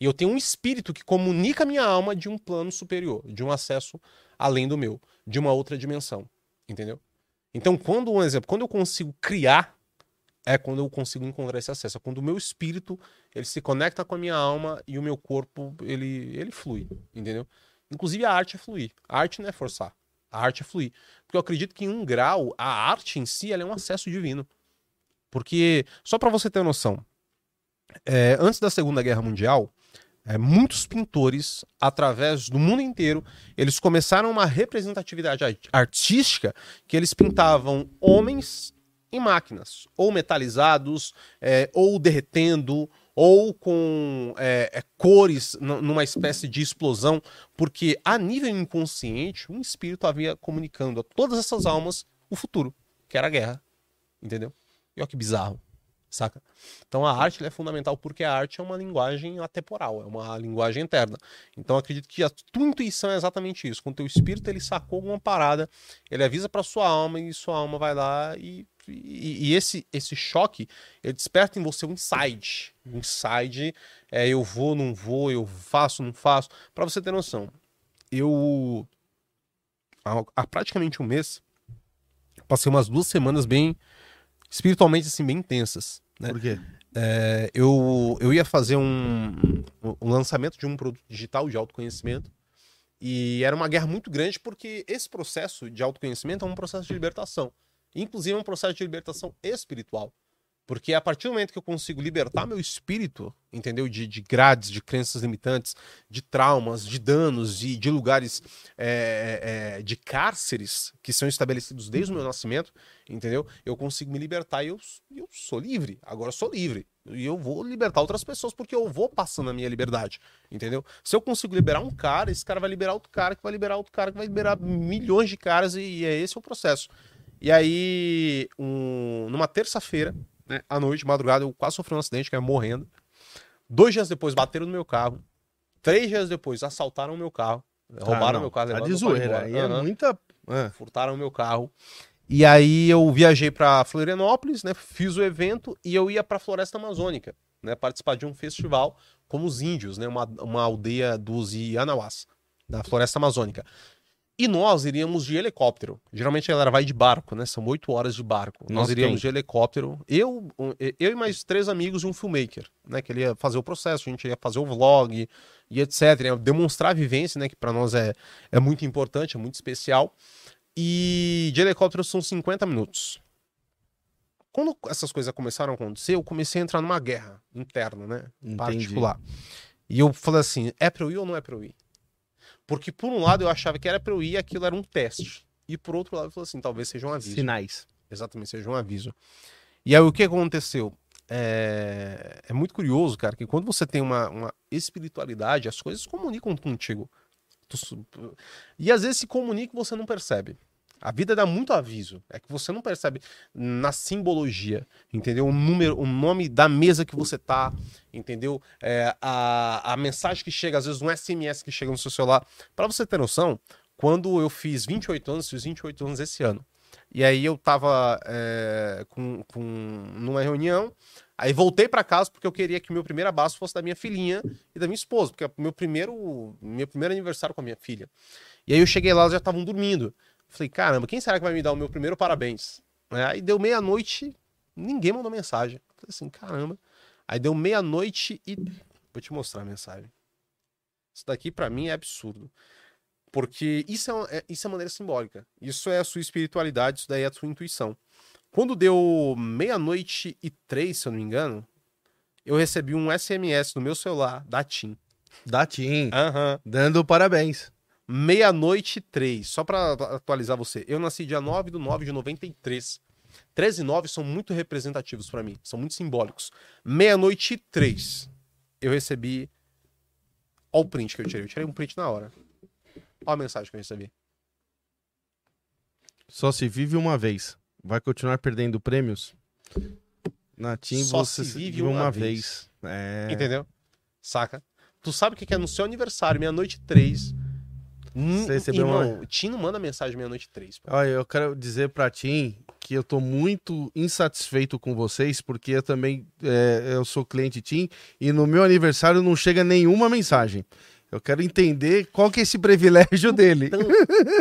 E eu tenho um espírito que comunica a minha alma de um plano superior, de um acesso além do meu, de uma outra dimensão. Entendeu? Então, quando, um exemplo, quando eu consigo criar, é quando eu consigo encontrar esse acesso. É quando o meu espírito ele se conecta com a minha alma e o meu corpo ele, ele flui, entendeu? Inclusive a arte é fluir. A arte não é forçar. A arte é fluir. Porque eu acredito que em um grau, a arte em si ela é um acesso divino. Porque, só para você ter noção, é, antes da Segunda Guerra Mundial, é, muitos pintores, através do mundo inteiro, eles começaram uma representatividade art- artística que eles pintavam homens em máquinas, ou metalizados, é, ou derretendo, ou com é, é, cores numa espécie de explosão, porque a nível inconsciente, um espírito havia comunicando a todas essas almas o futuro, que era a guerra, entendeu? E olha que bizarro, saca? Então a arte é fundamental porque a arte é uma linguagem atemporal, é uma linguagem interna. Então acredito que a tua intuição é exatamente isso. Quando o teu espírito ele sacou alguma parada, ele avisa para sua alma e sua alma vai lá e, e, e esse esse choque ele desperta em você um insight. Um insight é eu vou, não vou, eu faço, não faço. Para você ter noção, eu há, há praticamente um mês passei umas duas semanas bem espiritualmente assim bem intensas. Né? Por quê? É, eu, eu ia fazer um, um lançamento de um produto digital de autoconhecimento e era uma guerra muito grande porque esse processo de autoconhecimento é um processo de libertação. Inclusive é um processo de libertação espiritual. Porque a partir do momento que eu consigo libertar meu espírito, entendeu? De, de grades, de crenças limitantes, de traumas, de danos, de, de lugares, é, é, de cárceres que são estabelecidos desde o meu nascimento, entendeu? Eu consigo me libertar e eu, eu sou livre. Agora eu sou livre. E eu vou libertar outras pessoas porque eu vou passando a minha liberdade, entendeu? Se eu consigo liberar um cara, esse cara vai liberar outro cara, que vai liberar outro cara, que vai liberar milhões de caras e, e é esse o processo. E aí, um- numa terça-feira, né, à noite, madrugada, eu quase sofri um acidente, que é morrendo. Dois dias depois, bateram no meu carro. Três dias depois, assaltaram o meu carro. roubaram não. meu carro. Tá de zoeira. Aí é Aham. muita. Ah, Furtaram o meu carro. E aí eu viajei pra Florianópolis, né? Fiz o evento e eu ia pra Floresta Amazônica, né? Participar de um festival como os índios, né? Uma, uma aldeia dos Ianauás, da Floresta Amazônica. E nós iríamos de helicóptero. Geralmente a galera vai de barco, né? São oito horas de barco. nós Nós iríamos de helicóptero. Eu, eu e mais três amigos e um filmmaker, né? Que ele ia fazer o processo, a gente ia fazer o vlog e etc. Ia demonstrar a vivência, né? Que pra nós é, é muito importante, é muito especial. E de helicóptero são 50 minutos. Quando essas coisas começaram a acontecer, eu comecei a entrar numa guerra interna, né? entendi. particular. E eu falei assim, é pra eu ir ou não é pra eu ir? Porque por um lado eu achava que era pra eu ir e aquilo era um teste. E por outro lado eu falei assim, talvez seja um aviso. Sinais. Exatamente, seja um aviso. E aí o que aconteceu? É, é muito curioso, cara, que quando você tem uma, uma espiritualidade, as coisas comunicam contigo. E às vezes se comunica e você não percebe. A vida dá muito aviso. É que você não percebe na simbologia, entendeu? O número, o nome da mesa que você tá, entendeu? É, a, a mensagem que chega, às vezes um SMS que chega no seu celular. Pra você ter noção, quando eu fiz 28 anos, fiz 28 anos esse ano. E aí eu tava é, com, com, numa reunião, aí voltei pra casa porque eu queria que o meu primeiro abraço fosse da minha filhinha e da minha esposa, porque é o meu primeiro, meu primeiro aniversário com a minha filha. E aí eu cheguei lá, elas já estavam dormindo. Falei, caramba, quem será que vai me dar o meu primeiro parabéns? É, Aí deu meia-noite, ninguém mandou mensagem. Falei assim, caramba. Aí deu meia-noite e. Vou te mostrar a mensagem. Isso daqui pra mim é absurdo. Porque isso é, uma- é- isso é maneira simbólica. Isso é a sua espiritualidade, isso daí é a sua intuição. Quando deu meia-noite e três, se eu não me engano, eu recebi um SMS no meu celular da TIM. Da Tim. Aham. Dando parabéns. Meia-noite e três. Só pra atualizar você. Eu nasci dia 9 do 9 de 93. 13 e 9 são muito representativos pra mim. São muito simbólicos. Meia-noite e três. Eu recebi. Olha o print que eu tirei. Eu tirei um print na hora. Olha a mensagem que eu recebi. Só se vive uma vez. Vai continuar perdendo prêmios? Na Tim Só você se vive uma uma vez. vez. É. Entendeu? Saca? Tu sabe o que é no seu aniversário, meia-noite três. Hum, Você recebeu irmão, Tim não manda mensagem meia-noite três. pô. Olha, eu quero dizer pra Tim que eu tô muito insatisfeito com vocês, porque eu também é, eu sou cliente Tim e no meu aniversário não chega nenhuma mensagem. Eu quero entender qual que é esse privilégio dele. Então,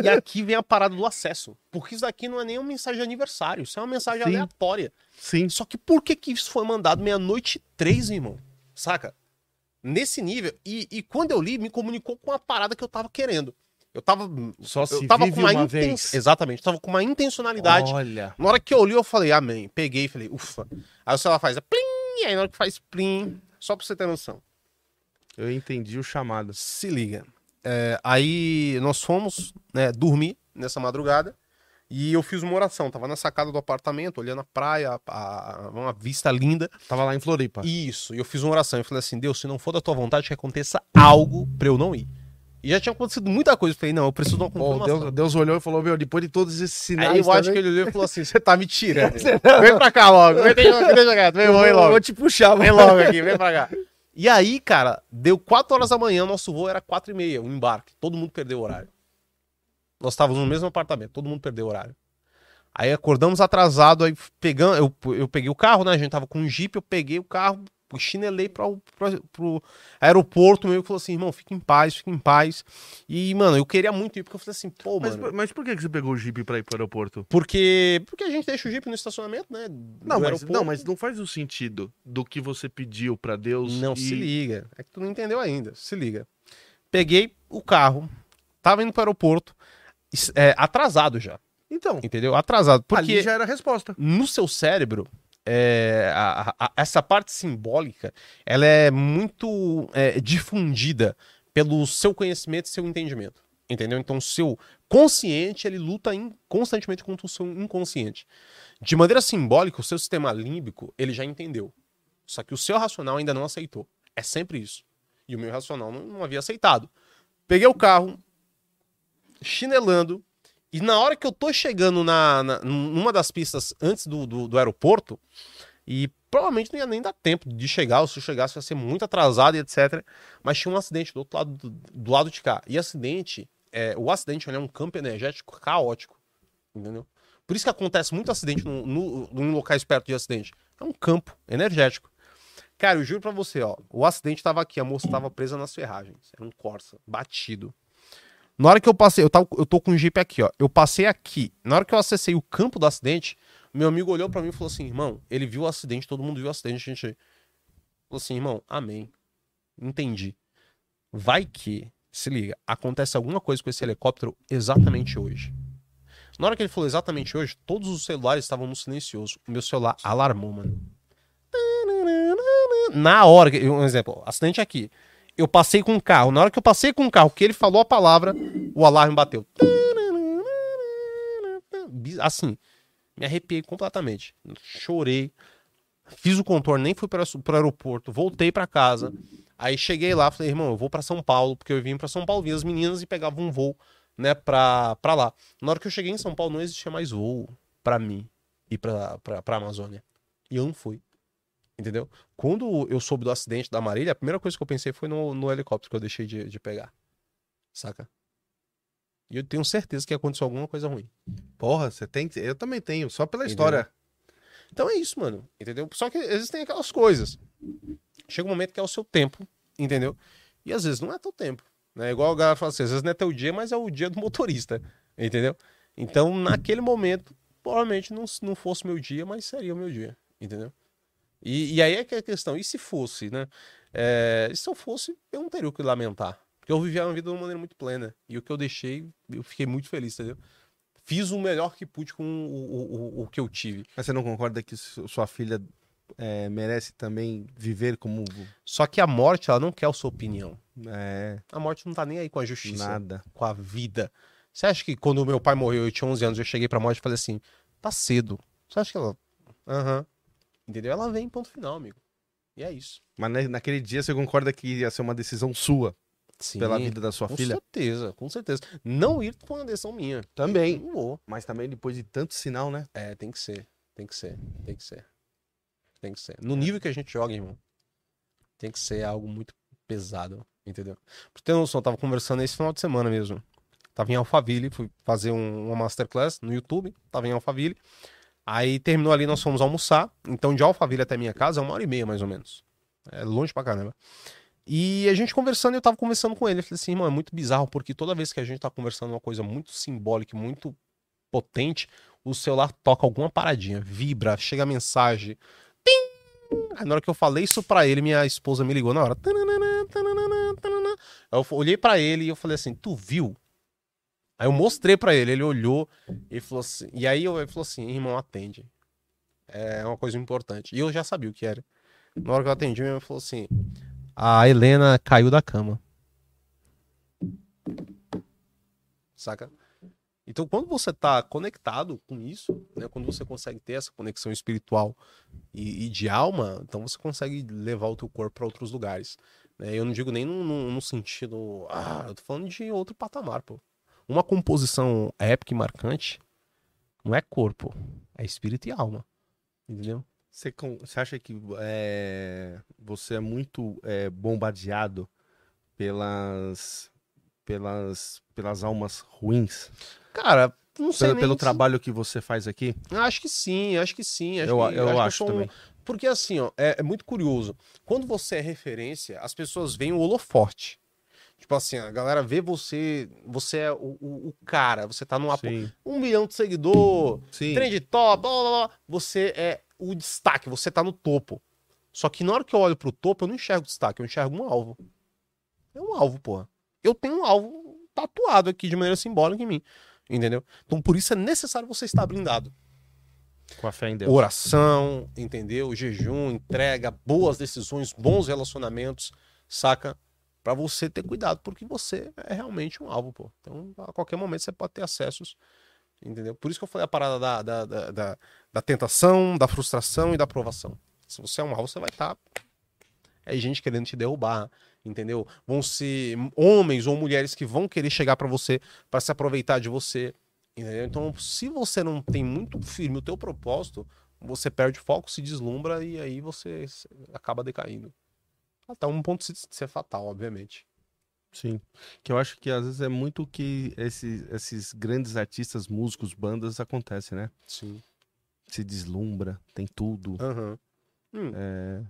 e aqui vem a parada do acesso. Porque isso daqui não é nem uma mensagem de aniversário, isso é uma mensagem Sim. aleatória. Sim. Só que por que, que isso foi mandado meia-noite três, irmão? Saca? Nesse nível. E, e quando eu li, me comunicou com a parada que eu tava querendo. Eu tava. Só se eu tava com uma, uma inten-. Exatamente, tava com uma intencionalidade. Olha. Na hora que eu li, eu falei, amém. Peguei e falei, ufa. Aí o celular faz plim, e aí na hora que faz plim, só pra você ter noção. Eu entendi o chamado. Se liga. É, aí nós fomos né, dormir nessa madrugada e eu fiz uma oração. Tava na sacada do apartamento, olhando a praia, a- a- uma vista linda. Tava lá em Floripa. Isso, e eu fiz uma oração. Eu falei assim: Deus, se não for da tua vontade, que aconteça algo pra eu não ir. E já tinha acontecido muita coisa. Eu falei: não, eu preciso de uma confirmação. Deus, Deus olhou e falou: Meu, depois de todos esses sinais. Aí eu acho que ele olhou e falou assim: você tá me tirando. vem pra cá logo, vem, deixa, deixa quieto, vem, vem logo. vou te puxar, Vem mano. logo aqui, vem pra cá. E aí, cara, deu 4 horas da manhã, nosso voo era 4 e meia, o embarque. Todo mundo perdeu o horário. Nós estávamos no mesmo apartamento, todo mundo perdeu o horário. Aí acordamos atrasado, aí pegando, eu, eu peguei o carro, né? A gente tava com um Jeep, eu peguei o carro, chinelei pra, o- pra, pro aeroporto, meio que falou assim, irmão, fica em paz, fica em paz. E, mano, eu queria muito ir, porque eu falei assim, pô, Mas, mano. mas por que você pegou o Jeep pra ir pro aeroporto? Porque, porque a gente deixa o Jeep no estacionamento, né? Não, mas, aeroporto. não, mas não faz o sentido do que você pediu pra Deus. Não, e... se liga. É que tu não entendeu ainda. Se liga. Peguei o carro, tava indo pro aeroporto, es- é, atrasado já. Então, Entendeu? Atrasado. Porque ali já era a resposta. no seu cérebro, é, a- a- essa parte simbólica, ela é muito é, difundida pelo seu conhecimento e seu entendimento. Entendeu? Então, o seu consciente, ele luta in- constantemente contra o seu inconsciente. De maneira simbólica, o seu sistema límbico, ele já entendeu. Só que o seu racional ainda não aceitou. É sempre isso. E o meu racional não, não havia aceitado. Peguei o carro, chinelando, E na hora que eu tô chegando na, na- numa das pistas antes do, do, do aeroporto, e provavelmente não ia nem dar tempo de chegar, ou se eu chegasse ia ser muito atrasado e etc. Mas tinha um acidente do outro lado do, do lado de cá. E acidente, é, o acidente é um campo energético caótico. Entendeu? Por isso que acontece muito acidente no, no, em locais perto de acidente. É um campo energético. Cara, eu juro pra você, ó. O acidente tava aqui, a moça tava presa nas ferragens. Era um Corsa, batido. Na hora que eu passei, eu, tava, eu tô com o Jeep aqui, ó. Eu passei aqui. Na hora que eu acessei o campo do acidente, meu amigo olhou pra mim e falou assim: irmão, ele viu o acidente, todo mundo viu o acidente, a gente. Falou assim, irmão, amém. Entendi. Vai que, se liga, acontece alguma coisa com esse helicóptero exatamente hoje. Na hora que ele falou exatamente hoje, todos os celulares estavam no silencioso. O meu celular alarmou, mano. Na hora, um exemplo, acidente aqui. Eu passei com o carro. Na hora que eu passei com o carro, que ele falou a palavra, o alarme bateu. Assim, me arrepiei completamente. Chorei. Fiz o contorno, nem fui para o aeroporto, voltei para casa. Aí cheguei lá, falei, irmão, eu vou para São Paulo, porque eu vim para São Paulo, vi as meninas e pegava um voo, né, pra, pra lá. Na hora que eu cheguei em São Paulo, não existia mais voo pra mim ir pra, pra, pra Amazônia. E eu não fui. Entendeu? Quando eu soube do acidente da Marília, a primeira coisa que eu pensei foi no, no helicóptero que eu deixei de, de pegar. Saca? E eu tenho certeza que aconteceu alguma coisa ruim. Porra, você tem. Eu também tenho, só pela Entendeu? história. Então é isso, mano. Entendeu? Só que existem aquelas coisas. Chega um momento que é o seu tempo, entendeu? E às vezes não é teu tempo. Né? Igual a galera fala assim, às vezes não é teu dia, mas é o dia do motorista. Entendeu? Então, naquele momento, provavelmente não, não fosse meu dia, mas seria o meu dia. Entendeu? E, e aí é que é a questão. E se fosse, né? É, se eu fosse, eu não teria o que lamentar. Porque eu vivia uma vida de uma maneira muito plena. E o que eu deixei, eu fiquei muito feliz, entendeu? Fiz o melhor que pude com o, o, o, que eu tive. Mas você não concorda que su- sua filha é, merece também viver como. Só que a morte, ela não quer a sua opinião. É, A morte não tá nem aí com a justiça, nada. com a vida. Você acha que quando meu pai morreu, eu tinha 11 anos, eu cheguei pra morte e falei assim, tá cedo. Você acha que ela... Aham. Entendeu? Ela vem, ponto final, amigo. E é isso. Mas na- naquele dia você concorda que ia ser uma decisão sua Sim. pela vida da sua com filha? certeza, com certeza. Não ir foi uma decisão minha. Também. Não vou. Mas também depois de tanto sinal, né? É, tem que ser. Tem que ser. Tem que ser. Tem que ser. No nível que a gente joga, irmão, tem que ser algo muito pesado, entendeu? Pra ter noção, eu tava conversando esse final de semana mesmo. Tava em Alphaville, fui fazer um- uma masterclass no YouTube, tava em Alphaville. Aí terminou ali, nós fomos almoçar. Então, de Alphaville até minha casa é uma hora e meia, mais ou menos. É longe pra caramba. E a gente conversando, eu tava conversando com ele. Eu falei assim, irmão, é muito bizarro, porque toda vez que a gente tá conversando uma coisa muito simbólica, muito potente, o celular toca alguma paradinha, vibra, chega a mensagem. Tim! Aí na hora que eu falei isso pra ele, minha esposa me ligou na hora. Eu olhei pra ele e eu falei assim: Tu viu? Aí eu mostrei pra ele, ele olhou e falou assim. E aí eu, ele falou assim: Irmão, atende. É uma coisa importante. E eu já sabia o que era. Na hora que eu atendi, ele falou assim: A Helena caiu da cama. Saca? Então, quando você tá conectado com isso, né, quando você consegue ter essa conexão espiritual e, e de alma, então você consegue levar o teu corpo para outros lugares. né? Eu não digo nem no, no- no sentido. Ah, eu tô falando de outro patamar, pô. Uma composição épica e marcante não é corpo, é espírito e alma. Entendeu? Você, você acha que é, você é muito é, bombardeado pelas, pelas, pelas almas ruins? Cara, não sei. Pelo, pelo se- trabalho que você faz aqui? Acho que sim, acho que sim. Acho eu que, eu acho sou um- também. Porque assim, ó, é, é muito curioso. Quando você é referência, as pessoas veem o holofote. Tipo assim, a galera vê você, você é o, o, o cara, você tá num apo- Sim, um milhão de seguidor, sim. trend top, blá, blá, blá, você é o destaque, você tá no topo. Só que na hora que eu olho pro topo, eu não enxergo destaque, eu enxergo um alvo. É um alvo, porra. Eu tenho um alvo tatuado aqui de maneira simbólica em mim. Entendeu? Então por isso é necessário você estar blindado Com a fé em Deus. oração, entendeu? Jejum, entrega, boas decisões, bons relacionamentos, saca? Pra você ter cuidado, porque você é realmente um alvo, pô. Então, a qualquer momento você pode ter acessos, entendeu? Por isso que eu falei a parada da, da, da, da, da tentação, da frustração e da aprovação. Se você é um alvo, você vai estar. É gente querendo te derrubar, entendeu? Vão ser homens ou mulheres que vão querer chegar pra você pra se aproveitar de você, Entendeu? Então, se você não tem muito firme o teu propósito, você perde foco, se deslumbra e aí você acaba decaindo. Até um ponto de ser fatal, obviamente. Sim. Que eu acho que às vezes é muito o que esses, esses grandes artistas, músicos, bandas acontece, né? Sim. Se deslumbra, tem tudo. Aham. Hum, É,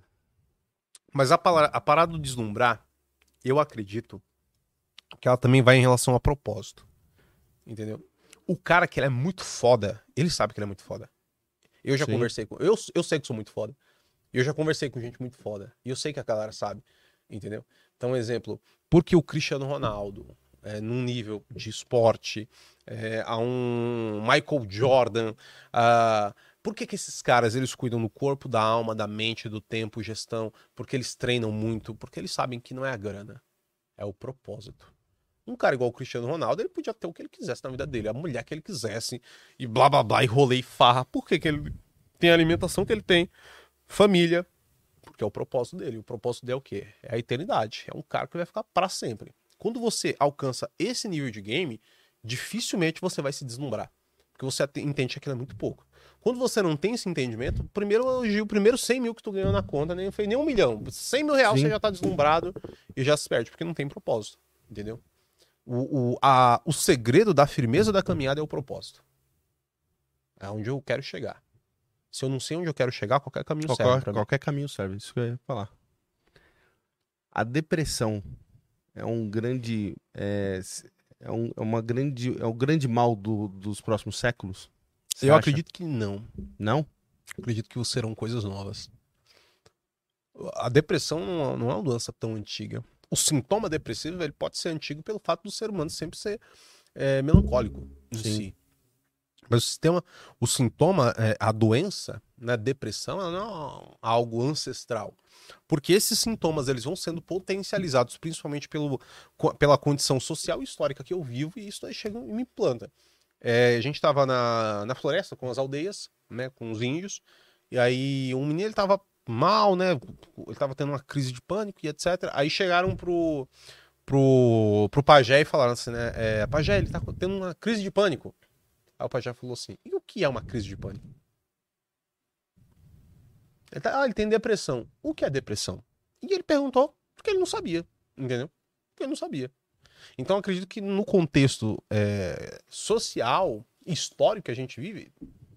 Mas a, pala- a parada do deslumbrar, eu acredito que ela também vai em relação a propósito. Entendeu? O cara que ele é muito foda, ele sabe que ele é muito foda. Eu já Sim. conversei com. Eu, eu sei que sou muito foda. Eu já conversei com gente muito foda. E eu sei que a galera sabe. Entendeu? Então, exemplo, porque o Cristiano Ronaldo, é, num nível de esporte, é, a um Michael Jordan, a- por que, que esses caras eles cuidam do corpo, da alma, da mente, do tempo, gestão? Porque eles treinam muito, porque eles sabem que não é a grana, é o propósito. Um cara igual o Cristiano Ronaldo, ele podia ter o que ele quisesse na vida dele, a mulher que ele quisesse, e blá blá blá, e rolê e farra. Por que, que ele tem a alimentação que ele tem? Família, porque é o propósito dele. O propósito dele é o quê? É a eternidade. É um cara que vai ficar para sempre. Quando você alcança esse nível de game, dificilmente você vai se deslumbrar. Porque você entende que aquilo é muito pouco. Quando você não tem esse entendimento, primeiro elogio, o primeiro 100 mil que tu ganhou na conta, nem foi nem um milhão. 100 mil reais Sim. você já tá deslumbrado e já se perde, porque não tem propósito. Entendeu? O, o, a, o segredo da firmeza da caminhada é o propósito. É onde eu quero chegar. Se eu não sei onde eu quero chegar, qualquer caminho serve qualquer, mim. qualquer caminho serve, isso que eu ia falar. A depressão é um grande. É, é, um, é uma grande. É o grande mal do- dos próximos séculos? Eu acha? acredito que não. Não? Acredito que serão coisas novas. A depressão não é- não é uma doença tão antiga. O sintoma depressivo ele pode ser antigo pelo fato do ser humano sempre ser é, melancólico em Sim. si. Mas o sistema, o sintoma, é, a doença, né, depressão, ela não é algo ancestral. Porque esses sintomas eles vão sendo potencializados, principalmente pelo, pela condição social e histórica que eu vivo, e isso aí chega e me planta. É, a gente estava na, na floresta com as aldeias, né, com os índios, e aí um menino ele mal, né, ele tava tendo uma crise de pânico e etc. Aí chegaram pro, pro, pro pajé e falaram assim, né, é, pajé, ele tá tendo uma crise de pânico. Aí o pajé falou assim, e o que é uma crise de pânico? Ele tá, ah, ele tem depressão. O que é depressão? E ele perguntou porque ele não sabia, entendeu? Porque ele não sabia. Então acredito que no contexto é, social, histórico que a gente vive,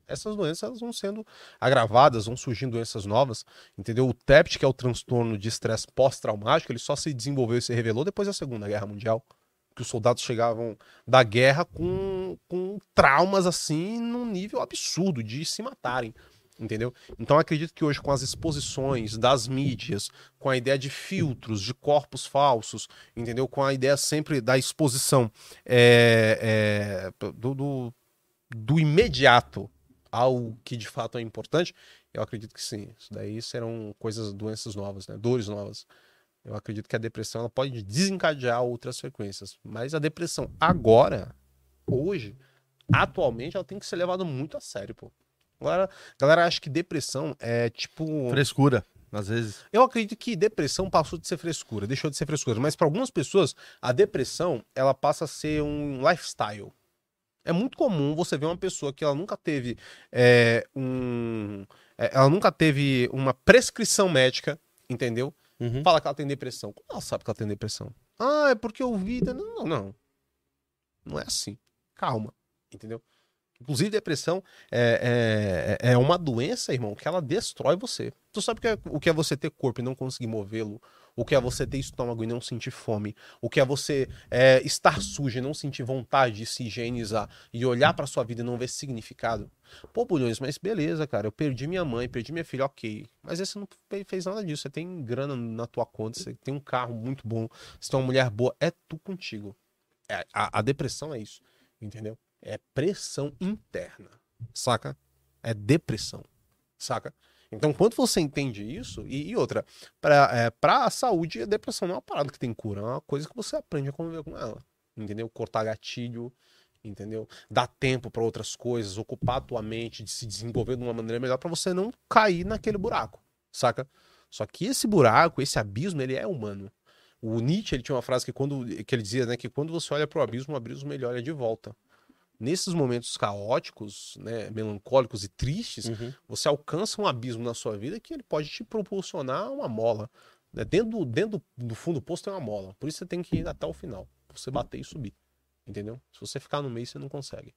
essas doenças vão sendo agravadas, vão surgindo doenças novas, entendeu? O TEPT, que é o transtorno de estresse pós-traumático, ele só se desenvolveu e se revelou depois da Segunda Guerra Mundial. Que os soldados chegavam da guerra com, com traumas assim num nível absurdo de se matarem. Entendeu? Então acredito que hoje, com as exposições das mídias, com a ideia de filtros, de corpos falsos, entendeu? Com a ideia sempre da exposição é, é, do, do, do imediato ao que de fato é importante, eu acredito que sim. Isso daí serão coisas, doenças novas, né? Dores novas. Eu acredito que a depressão ela pode desencadear outras frequências. Mas a depressão agora, hoje, atualmente, ela tem que ser levada muito a sério, pô. Galera, galera acha que depressão é tipo. Frescura, às vezes. Eu acredito que depressão passou de ser frescura, deixou de ser frescura. Mas para algumas pessoas, a depressão ela passa a ser um lifestyle. É muito comum você ver uma pessoa que ela nunca teve é, um, é, ela nunca teve uma prescrição médica, entendeu? Uhum. Fala que ela tem depressão. Como ela sabe que ela tem depressão? Ah, é porque eu vi. Não, não, não. É assim. Calma, entendeu? Inclusive, depressão é, é, é uma doença, irmão, que ela destrói você. Tu sabe o que é, o que é você ter corpo e não conseguir movê-lo? O que é você ter estômago e não sentir fome? O que é você é, estar sujo e não sentir vontade de se higienizar e olhar pra sua vida e não ver significado? Pô, Bulhões, mas beleza, cara. Eu perdi minha mãe, perdi minha filha, ok. Mas você não fe- fez nada disso. Você tem grana na tua conta, você tem um carro muito bom, você tem uma mulher boa. É tu contigo. É, a, a depressão é isso, entendeu? É pressão interna, saca? É depressão, saca? Então, quando você entende isso, e, e outra, pra, é, pra saúde, a depressão não é uma parada que tem cura, é uma coisa que você aprende a conviver com ela, entendeu? Cortar gatilho, entendeu? Dar tempo pra outras coisas, ocupar a tua mente, de se desenvolver de uma maneira melhor pra você não cair naquele buraco, saca? Só que esse buraco, esse abismo, ele é humano. O Nietzsche, ele tinha uma frase que quando que ele dizia, né, que quando você olha pro abismo, o abismo ele olha de volta. Nesses momentos caóticos, né, melancólicos e tristes, Uhum. você alcança um abismo na sua vida que ele pode te proporcionar uma mola. né? Dentro, do- dentro do- do fundo do poço tem uma mola. Por isso você tem que ir até o final. Pra você bater e subir. Entendeu? Se você ficar no meio, você não consegue.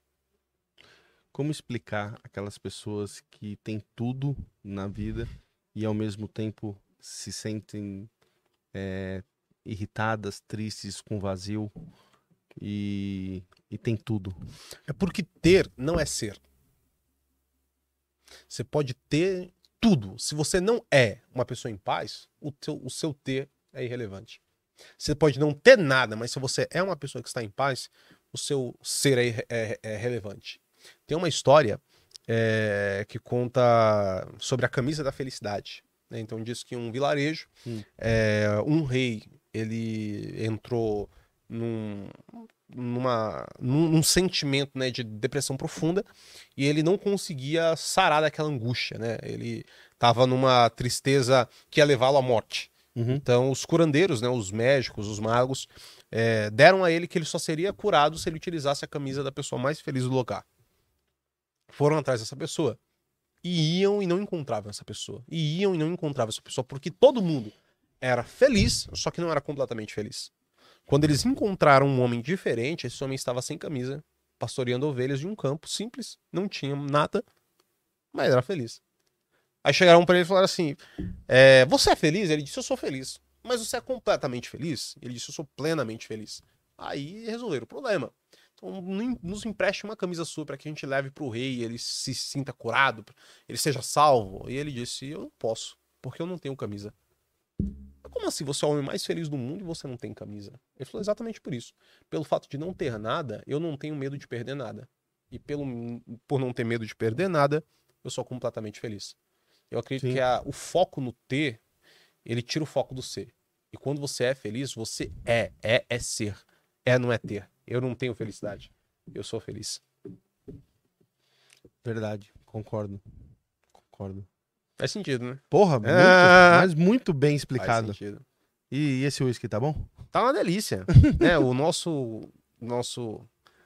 Como explicar aquelas pessoas que têm tudo na vida e ao mesmo tempo se sentem é, irritadas, tristes, com vazio e, e tem tudo? É porque ter não é ser. Você pode ter tudo. Se você não é uma pessoa em paz, o, teu, o seu ter é irrelevante. Você pode não ter nada, mas se você é uma pessoa que está em paz, o seu ser é, é- é relevante. Tem uma história é, que conta sobre a camisa da felicidade. né? Então diz que um vilarejo, Hum. é, um rei, ele entrou num, numa, num, num sentimento né, de depressão profunda e ele não conseguia sarar daquela angústia, né? Ele estava numa tristeza que ia levá-lo à morte. Uhum. Então, os curandeiros, né, os médicos, os magos, eh, deram a ele que ele só seria curado se ele utilizasse a camisa da pessoa mais feliz do lugar. Foram atrás dessa pessoa. E iam e não encontravam essa pessoa. E iam e não encontravam essa pessoa, porque todo mundo era feliz, só que não era completamente feliz. Quando eles encontraram um homem diferente, esse homem estava sem camisa, pastoreando ovelhas de um campo simples, não tinha nada, mas era feliz. Aí chegaram para ele e falaram assim: é, Você é feliz? Ele disse: Eu sou feliz. Mas você é completamente feliz? Ele disse: Eu sou plenamente feliz. Aí resolveram o problema. Então, no- nos empreste uma camisa sua para que a gente leve para o rei e ele se sinta curado, ele seja salvo. E ele disse: Eu não posso, porque eu não tenho camisa. Como assim? Você é o homem mais feliz do mundo e você não tem camisa? Ele falou exatamente por isso. Pelo fato de não ter nada, eu não tenho medo de perder nada. E pelo, por não ter medo de perder nada, eu sou completamente feliz. Eu acredito Sim. que a- o foco no ter, ele tira o foco do ser. E quando você é feliz, você é. É é ser. É não é ter. Eu não tenho felicidade. Eu sou feliz. Verdade, concordo. Concordo. Faz sentido, né? Porra, muito, Ah. mas muito bem explicado. E, esse uísque tá bom? Tá uma delícia. né? O nosso nosso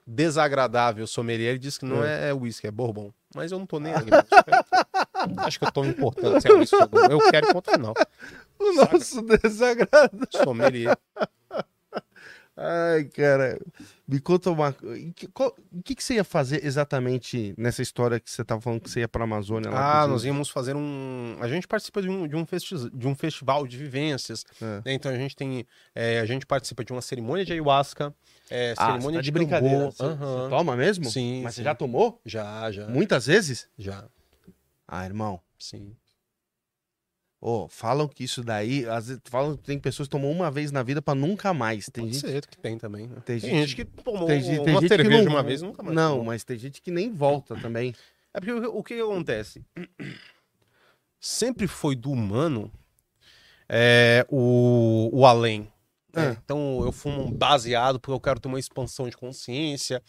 desagradável sommelier ele disse que não é uísque, é bourbon. Mas eu não tô nem aí. Acho que eu tô me importando se é uísque ou não. Eu quero ponto final. O Saca. nosso desagrado. Sommelier. Ai, cara. Me conta uma O que, que você ia fazer exatamente nessa história que você tava falando que você ia pra Amazônia lá? Ah, nós íamos fazer um. A gente participa de um, de um, festi- de um festival de vivências. É. né? Então a gente tem. é, a gente participa de uma cerimônia de ayahuasca, é, Ah, cerimônia você tá de de brincadeira. tambor. Você, você toma mesmo? Sim. Mas você sim. já tomou? Já, já. Muitas vezes? Já. Ah, irmão. Sim. Ô, falam que isso daí. Às vezes, falam que tem pessoas que tomam uma vez na vida pra nunca mais. Tem Pode gente. ser que tem também. né? Tem Tem, gente- gente, que tomou Tem, gente- tem uma gente que cerveja não, uma vez nunca mais. Não, tomou. mas tem gente que nem volta também. É porque o, que que acontece? Sempre foi do humano é, o, o além. né? É. Então eu fumo um baseado porque eu quero ter uma expansão de consciência,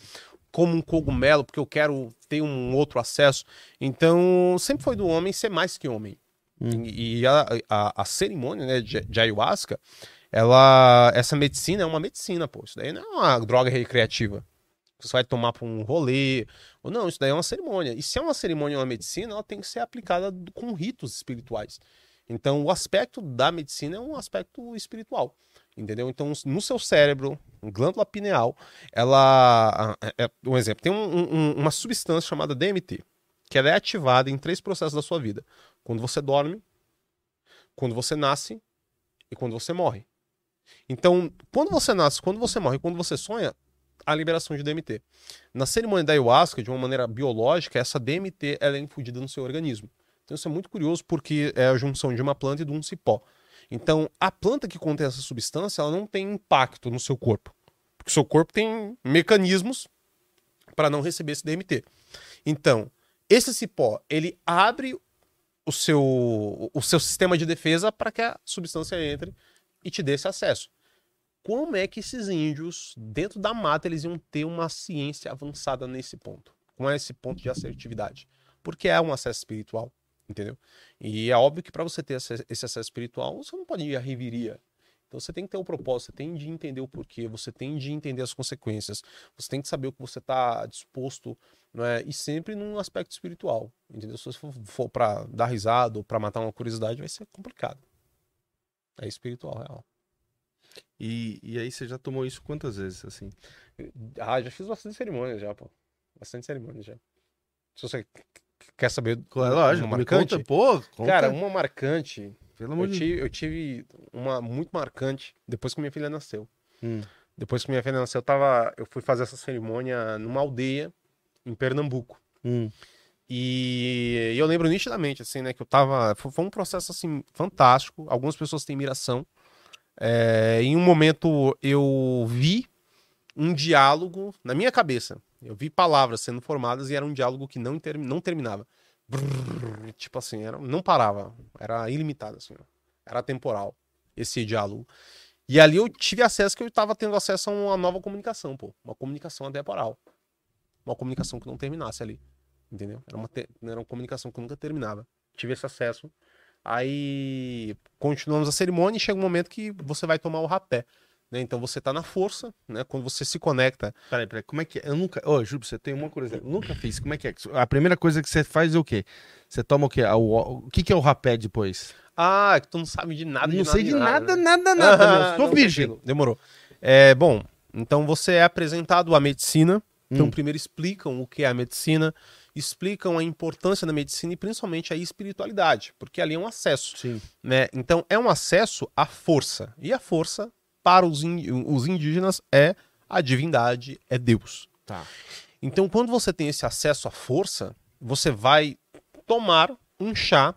como um cogumelo porque eu quero ter um outro acesso. Então sempre foi do homem ser mais que homem. Hum. E, e a, a, a cerimônia né, de, de ayahuasca, ela, essa medicina é uma medicina, pô. Isso daí não é uma droga recreativa. Você vai tomar para um rolê. Ou não, isso daí é uma cerimônia. E se é uma cerimônia ou uma medicina, ela tem que ser aplicada com ritos espirituais. Então, o aspecto da medicina é um aspecto espiritual. Entendeu? Então, no seu cérebro, glândula pineal, ela. É, é- um exemplo, tem um- um- uma substância chamada DMT, que ela é ativada em três processos da sua vida: quando você dorme, quando você nasce e quando você morre. Então, quando você nasce, quando você morre, quando você sonha, a liberação de DMT. Na cerimônia da ayahuasca, de uma maneira biológica, essa DMT ela é infundida no seu organismo. Então isso é muito curioso porque é a junção de uma planta e de um cipó. Então, a planta que contém essa substância, ela não tem impacto no seu corpo. Porque seu corpo tem mecanismos para não receber esse DMT. Então, esse cipó, ele abre o seu, o seu sistema de defesa para que a substância entre e te dê esse acesso. Como é que esses índios, dentro da mata, eles iam ter uma ciência avançada nesse ponto? Com esse ponto de assertividade? Porque é um acesso espiritual, entendeu? E é óbvio que para você ter esse acesso espiritual, você não pode ir à reviria Então você tem que ter um propósito, você tem de entender o porquê, você tem de entender as consequências, você tem que saber o que você está disposto, é? E sempre num aspecto espiritual, entendeu? Se você for, for para dar risada ou para matar uma curiosidade, vai ser complicado. É espiritual, real. E, e aí você já tomou isso quantas vezes, assim? Ah, já fiz bastante cerimônias já, pô. Bastante cerimônias já. Se você quer saber Claro, lógico, uma marcante, conta, pô. Conta, cara, uma marcante, pelo amor eu de tive, eu tive uma muito marcante depois que minha filha nasceu. Hum. Depois que minha filha nasceu, eu, tava, eu fui fazer essa cerimônia numa aldeia em Pernambuco. Hum. E eu lembro nitidamente, assim, né, que eu tava. Foi foi um processo, assim, fantástico. Algumas pessoas têm miração. É, em um momento eu vi um diálogo na minha cabeça. Eu vi palavras sendo formadas e era um diálogo que não, ter, não terminava. Brrr, tipo assim, era, não parava. Era ilimitado, assim. Era temporal, esse diálogo. E ali eu tive acesso que eu estava tendo acesso a uma nova comunicação, pô. Uma comunicação atemporal. Uma comunicação que não terminasse ali. Entendeu? Era uma, era uma comunicação que nunca terminava. Tive esse acesso. Aí continuamos a cerimônia e chega um momento que você vai tomar o rapé. Né? Então você tá na força, né? Quando você se conecta. Peraí, peraí, como é que é? Eu nunca. Ô, Júlio, você tem uma curiosidade. Eu nunca fiz. Como é que é? A primeira coisa que você faz é o quê? Você toma o quê? Ah, O, o que, que é o rapé depois? Ah, que tu não sabe de nada, não sei de nada, né? nada, nada. meu. Sou Não, virgem. Demorou. É, bom, então você é apresentado à medicina. Então, Hum. primeiro explicam o que é a medicina, explicam a importância da medicina e principalmente a espiritualidade, porque ali é um acesso. Sim. né? Então é um acesso à força. E a força, para os, os indígenas, é a divindade, é Deus. Tá. Então, quando você tem esse acesso à força, você vai tomar um chá,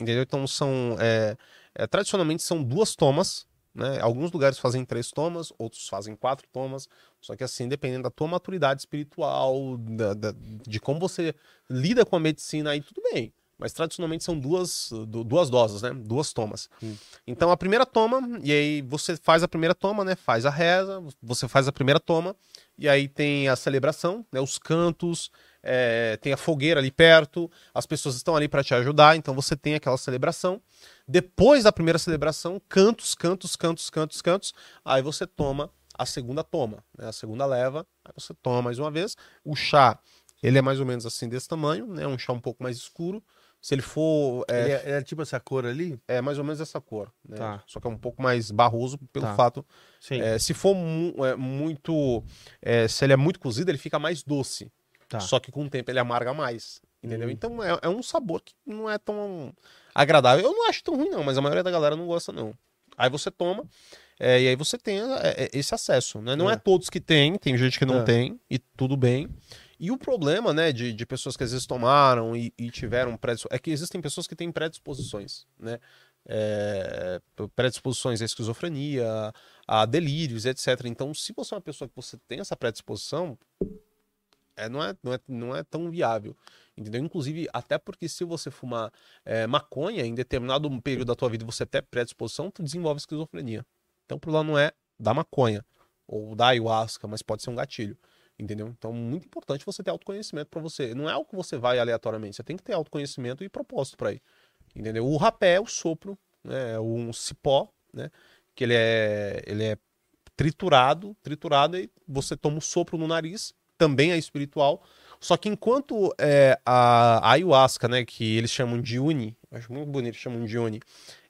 entendeu? Então, são. é, é, tradicionalmente são duas tomas. Né? Alguns lugares fazem três tomas, outros fazem quatro tomas. Só que assim, dependendo da tua maturidade espiritual, da- da- de como você lida com a medicina, aí tudo bem. Mas tradicionalmente são duas, du- duas doses, né? Duas tomas. Hum. Então a primeira toma, e aí você faz a primeira toma, né? Faz a reza, você faz a primeira toma, e aí tem a celebração, né? Os cantos, é, tem a fogueira ali perto, as pessoas estão ali para te ajudar, então você tem aquela celebração. Depois da primeira celebração, cantos, cantos, cantos, cantos, cantos, aí você toma a segunda toma, né? A segunda leva, aí você toma mais uma vez. O chá, ele é mais ou menos assim desse tamanho, né? Um chá um pouco mais escuro. Se ele for é, Ele é, é tipo essa cor ali? é mais ou menos essa cor, né? Tá. Só que é um pouco mais barroso pelo Tá. fato. Sim. é, se for mu- é, muito. é, se ele é muito cozido, ele fica mais doce. Tá. Só que com o tempo ele amarga mais. Entendeu? Hum. Então é, é um sabor que não é tão agradável. Eu não acho tão ruim, não, mas a maioria da galera não gosta, não. Aí você toma, e aí você tem esse acesso. Né? Não é. É. todos que tem, tem gente que não tem, e tudo bem. E o problema, né, de, de pessoas que às vezes tomaram e, e tiveram predisposições, é que existem pessoas que têm predisposições, né? É, predisposições à esquizofrenia, a delírios, etc. Então, se você é uma pessoa que você tem essa predisposição, é, não, é, não, é, não é tão viável. Entendeu? Inclusive, até porque se você fumar é, maconha em determinado período da tua vida você ter predisposição, tu desenvolve esquizofrenia. Então, o problema não é da maconha ou da ayahuasca, mas pode ser um gatilho. Entendeu? Então, muito importante você ter autoconhecimento para você. Não é algo que você vai aleatoriamente, você tem que ter autoconhecimento e propósito para ir. Entendeu? O rapé é o sopro, né? É um cipó, né? Que ele é, ele é triturado, triturado e você toma um sopro no nariz, também é espiritual. Só que enquanto é, a, a ayahuasca, né, que eles chamam de uni, acho muito bonito, chamam de uni,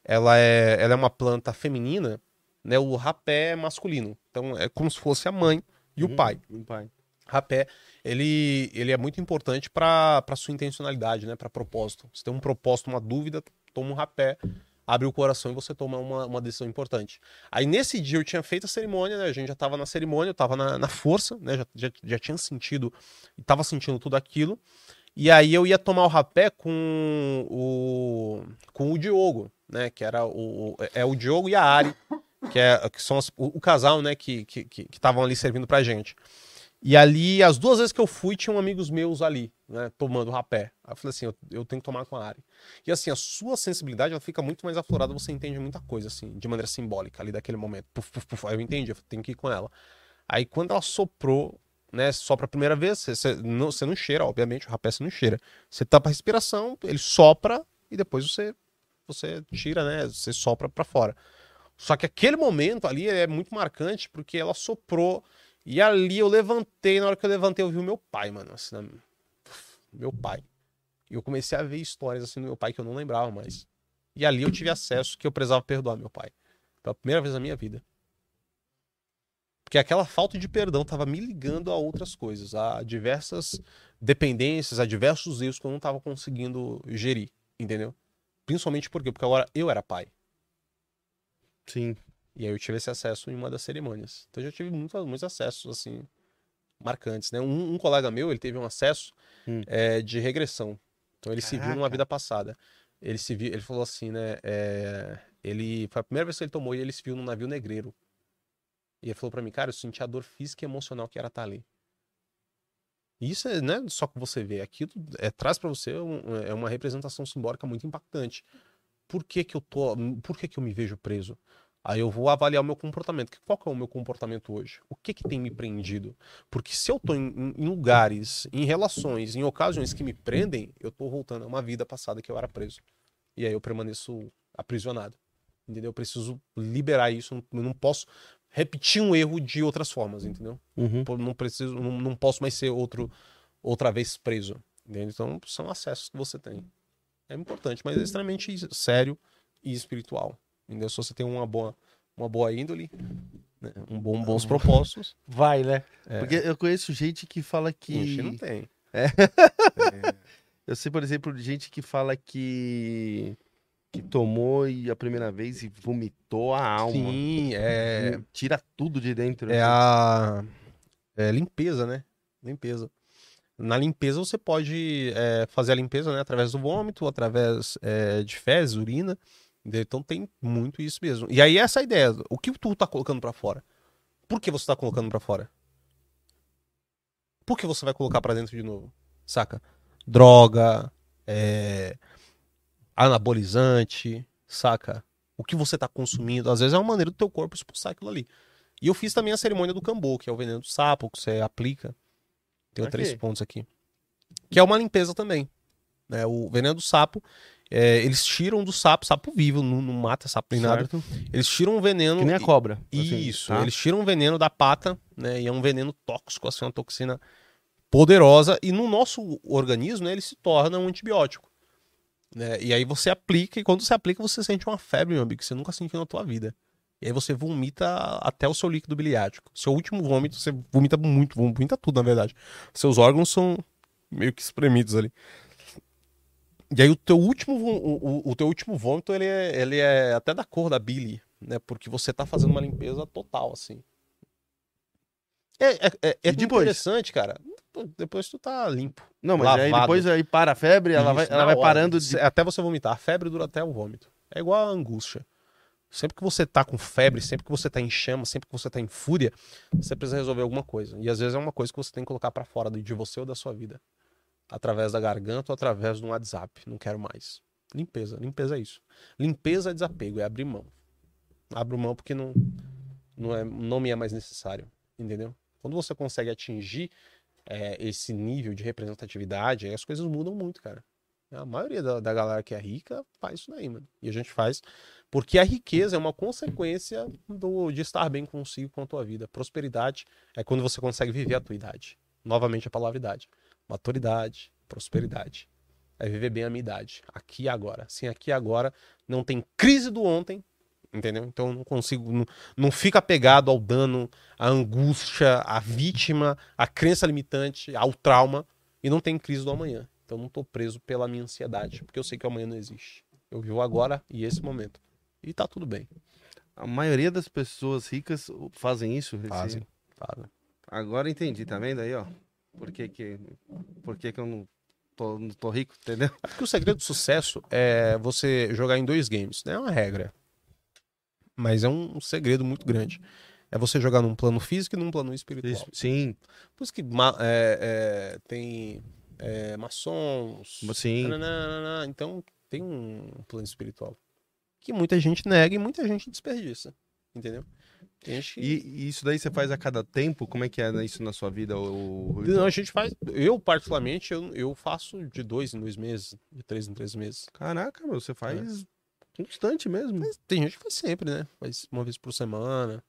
ela é, ela é uma planta feminina, né, o rapé é masculino. Então é como se fosse a mãe e o Uhum, pai. O pai. Rapé, ele, ele é muito importante para sua intencionalidade, né, para propósito. Se tem um propósito, uma dúvida, toma um rapé, abre o coração e você toma uma, uma decisão importante. Aí nesse dia eu tinha feito a cerimônia, né, a gente já estava na cerimônia, eu estava na, na força, né, já, já, já tinha sentido, estava sentindo tudo aquilo. E aí eu ia tomar o rapé com o, com o Diogo, né, que era o, é o Diogo e a Ari, que, é, que são as- o, o casal, né, que estavam que, que estavam ali servindo pra gente. E ali, as duas vezes que eu fui, tinham amigos meus ali, né, tomando rapé. Aí eu falei assim, eu, eu tenho que tomar com a Ari. E assim, a sua sensibilidade, ela fica muito mais aflorada, você entende muita coisa, assim, de maneira simbólica ali daquele momento. Puf, puf, puf. Aí eu entendi, eu tenho que ir com ela. Aí quando ela soprou, né, sopra a primeira vez, você, não, você não cheira, obviamente, o rapé você não cheira. Você tapa a respiração, ele sopra e depois você, você tira, né, você sopra pra fora. Só que aquele momento ali é muito marcante porque ela soprou e ali eu levantei, na hora que eu levantei eu vi o meu pai, mano, assim, meu pai. E eu comecei a ver histórias assim do meu pai que eu não lembrava mais. E ali eu tive acesso que eu precisava perdoar meu pai. Pela primeira vez na minha vida. Porque aquela falta de perdão estava me ligando a outras coisas, a diversas dependências, a diversos erros que eu não estava conseguindo gerir, entendeu? Principalmente por quê? Porque agora eu era pai. Sim. E aí eu tive esse acesso em uma das cerimônias. Então eu já tive muitos, muitos acessos, assim, marcantes, né? Um, um colega meu, ele teve um acesso Hum. é, de regressão. Então ele se viu numa Caraca. vida passada. Ele se viu, ele falou assim, né? é, ele foi a primeira vez que ele tomou e ele se viu num navio negreiro. E ele falou pra mim, cara, eu senti a dor física e emocional que era estar ali. E isso é, não é só que você vê, aquilo é, traz pra você um- é uma representação simbólica muito impactante. Por que que eu tô, por que que eu me vejo preso? Aí eu vou avaliar o meu comportamento. Qual que é o meu comportamento hoje? O que que tem me prendido? Porque se eu tô em, em- lugares, em relações, em ocasiões que me prendem, eu tô voltando a uma vida passada que eu era preso. E aí eu permaneço aprisionado. Entendeu? Eu preciso liberar isso. Eu não posso repetir um erro de outras formas, entendeu? Uhum. Não preciso, não, não posso mais ser outro outra vez preso. entendeu? Então são acessos que você tem. É importante, mas é extremamente sério e espiritual. Entendeu? Se você tem uma boa, uma boa índole, né, um bom, bons propósitos, Vai, né? É. Porque eu conheço gente que fala que. Ixi, não tem. Eu sei, por exemplo, de gente que fala que. que tomou e a primeira vez e vomitou a alma. Sim, é, Tira tudo de dentro. é assim. a é limpeza, né? Limpeza. Na limpeza você pode é, fazer a limpeza né, através do vômito, através é, de fezes, urina. Entendeu? Então tem muito isso mesmo. E aí essa é ideia. O que tu tá colocando pra fora? Por que você tá colocando pra fora? Por que você vai colocar pra dentro de novo? Saca? Droga, é, anabolizante, saca? O que você tá consumindo, às vezes é uma maneira do teu corpo expulsar aquilo ali. E eu fiz também a cerimônia do cambô, que é o veneno do sapo, que você aplica. Tenho Ok. três pontos aqui. Que é uma limpeza também. né? O veneno do sapo, é, eles tiram do sapo, sapo vivo, não, não mata sapo nem nada. Certo? Eles tiram o veneno. Que nem a e- cobra. assim, isso, tá? eles tiram o veneno da pata, né? E é um veneno tóxico, assim, uma toxina poderosa. E no nosso organismo, né, ele se torna um antibiótico. Né? E aí você aplica, e quando você aplica, você sente uma febre, meu amigo, que você nunca sentiu na tua vida. E aí você vomita até o seu líquido biliático. Seu último vômito, você vomita muito, vomita tudo, na verdade. Seus órgãos são meio que espremidos ali. E aí o teu último, o, o- o teu último vômito, ele é, ele é até da cor da bile, né? Porque você tá fazendo uma limpeza total, assim. É, é, é, é depois? interessante, cara. Depois tu tá limpo. Não, mas aí lavado. depois aí para a febre, ela Isso, vai, ela vai hora. parando de. Até você vomitar. A febre dura até o vômito. É igual a angústia. Sempre que você tá com febre, sempre que você tá em chama, sempre que você tá em fúria, você precisa resolver alguma coisa. E às vezes é uma coisa que você tem que colocar pra fora de você ou da sua vida. Através da garganta ou através de um WhatsApp. Não quero mais. Limpeza. Limpeza é isso. Limpeza é desapego, é abrir mão. Abro mão porque não, não, é, não me é mais necessário. Entendeu? Quando você consegue atingir é, esse nível de representatividade, as coisas mudam muito, cara. A maioria da, da galera que é rica faz isso daí, mano. E a gente faz porque a riqueza é uma consequência do, de estar bem consigo com a tua vida. Prosperidade é quando você consegue viver a tua idade. Novamente a palavra idade. Maturidade, prosperidade. É viver bem a minha idade. Aqui e agora. Sem aqui e agora, não tem crise do ontem, entendeu? Então eu não consigo, não, não fica apegado ao dano, à angústia, à vítima, à crença limitante, ao trauma, e não tem crise do amanhã. Então eu não tô preso pela minha ansiedade, porque eu sei que o amanhã não existe. Eu vivo agora e esse momento. E tá tudo bem. A maioria das pessoas ricas fazem isso. esse- Fazem. Fazem. Agora entendi, tá vendo aí, ó? Por que que, por que, que eu não tô, não tô rico, entendeu? É porque o segredo do sucesso é você jogar em dois games. Não é uma regra. Mas é um segredo muito grande. É você jogar num plano físico e num plano espiritual. Isso, sim, Por isso que é, é, tem é, maçons. sim. nananana, então tem um plano espiritual. Que muita gente nega e muita gente desperdiça. Entendeu? E, e isso daí você faz a cada tempo? Como é que é isso na sua vida? O, Não, a gente faz. Eu, particularmente, eu, eu faço de dois em dois meses, de três em três meses. Caraca, meu, você faz Constante mesmo. Tem gente que faz sempre, né? Faz uma vez por semana.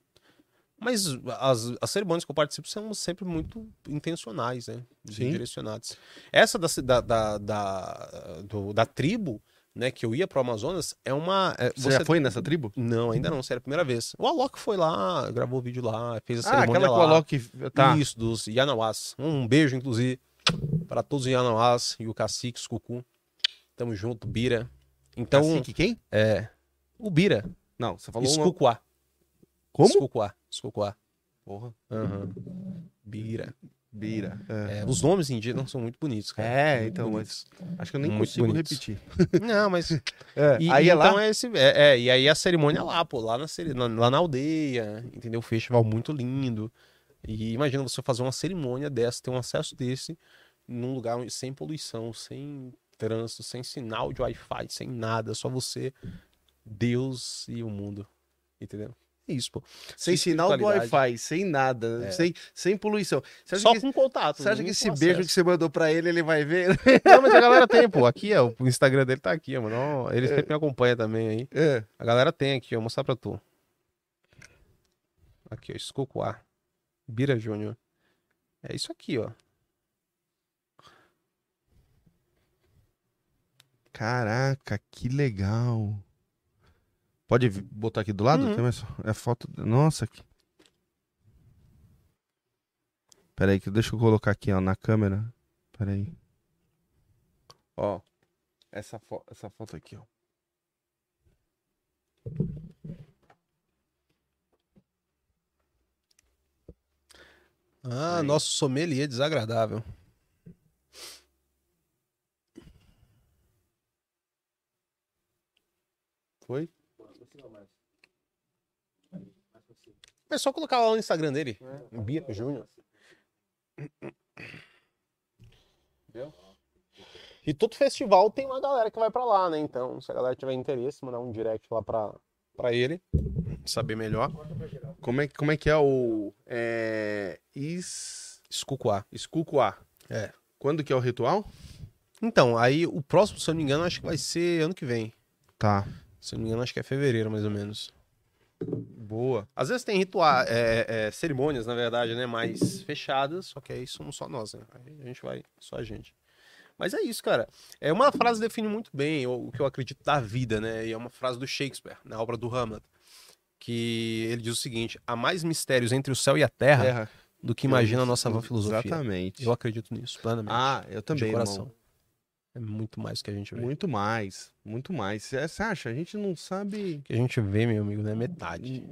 Mas as, as cerimônias que eu participo são sempre muito intencionais, né? Sim. Direcionadas. Essa da, da, da, da, do- da tribo, né, que eu ia pro Amazonas, é uma. é, Você, já foi nessa tribo? Não, ainda não, seria a primeira vez. O Alok foi lá, gravou o vídeo lá, fez a Ah, cerimônia aquela que o lá. Alok. Tá. Isso, dos Yanawás. Um beijo, inclusive, para todos os Yanawás e o Cacique, os Cucu. Tamo junto, Bira. Então, Cacique quem? é. O Bira. Não, você falou. Uma... Escucuá. Como? Escucuá. Escucuá. Porra. Aham. Bira. Bira. É. É, os nomes indígenas são muito bonitos, cara. É, Muito então, bonitos. mas acho que eu nem Muito consigo bonitos. repetir. Não, mas. É, E, aí e é então lá. é esse. É, é, e aí a cerimônia lá, pô, lá na, lá na aldeia, entendeu? Festival muito lindo. E imagina você fazer uma cerimônia dessa, ter um acesso desse, num lugar sem poluição, sem trânsito, sem sinal de Wi-Fi, sem nada, só você, Deus e o mundo. Entendeu? É Isso, pô. Sem sinal do. Wi-Fi, sem nada, É. sem, sem poluição. Só que, com contato. você acha que esse beijo que você mandou pra ele, ele vai ver? Não, mas a galera tem, pô. Aqui, ó. O Instagram dele tá aqui, ó, mano. Ele sempre me acompanha também aí. É. A galera tem aqui, ó. Vou mostrar pra tu. Aqui, ó. Escocoá. Bira Júnior. É isso aqui, ó. Caraca, que legal. Pode botar aqui do lado? Uhum. Tem mais... É foto. Nossa. Que... Pera aí, que deixa eu colocar aqui, ó, na câmera. Pera aí. Ó. Essa, fo... essa foto aqui, ó. Ah, Aí. nosso sommelier desagradável. Foi? É só colocar lá no Instagram dele. Bira Júnior. Viu? E todo festival tem uma galera que vai pra lá, né? Então, se a galera tiver interesse, mandar um direct lá pra, pra ele. Saber melhor. Como é, que- como é que é o. É. Is... Escucuá. Escucuá. É. Quando que é o ritual? Então, aí o próximo, se eu não me engano, acho que vai ser ano que vem. Tá. Se eu não me engano, acho que é fevereiro, mais ou menos. Boa. Às vezes tem ritual, é, é, cerimônias, na verdade, né? Mais fechadas, só que aí somos só nós, né? Aí a gente vai, só a gente. Mas é isso, cara. É uma frase que define muito bem o que eu acredito da vida, né? E é uma frase do Shakespeare, na obra do Hamlet. Que ele diz o seguinte: há mais mistérios entre o céu e a terra Terra. do que imagina a nossa vã filosofia. Exatamente. Eu acredito nisso, plenamente. Ah, eu também, de coração. irmão. É muito mais que a gente vê. Muito mais. Muito mais. Você acha? A gente não sabe. O que a gente vê, meu amigo, não é metade.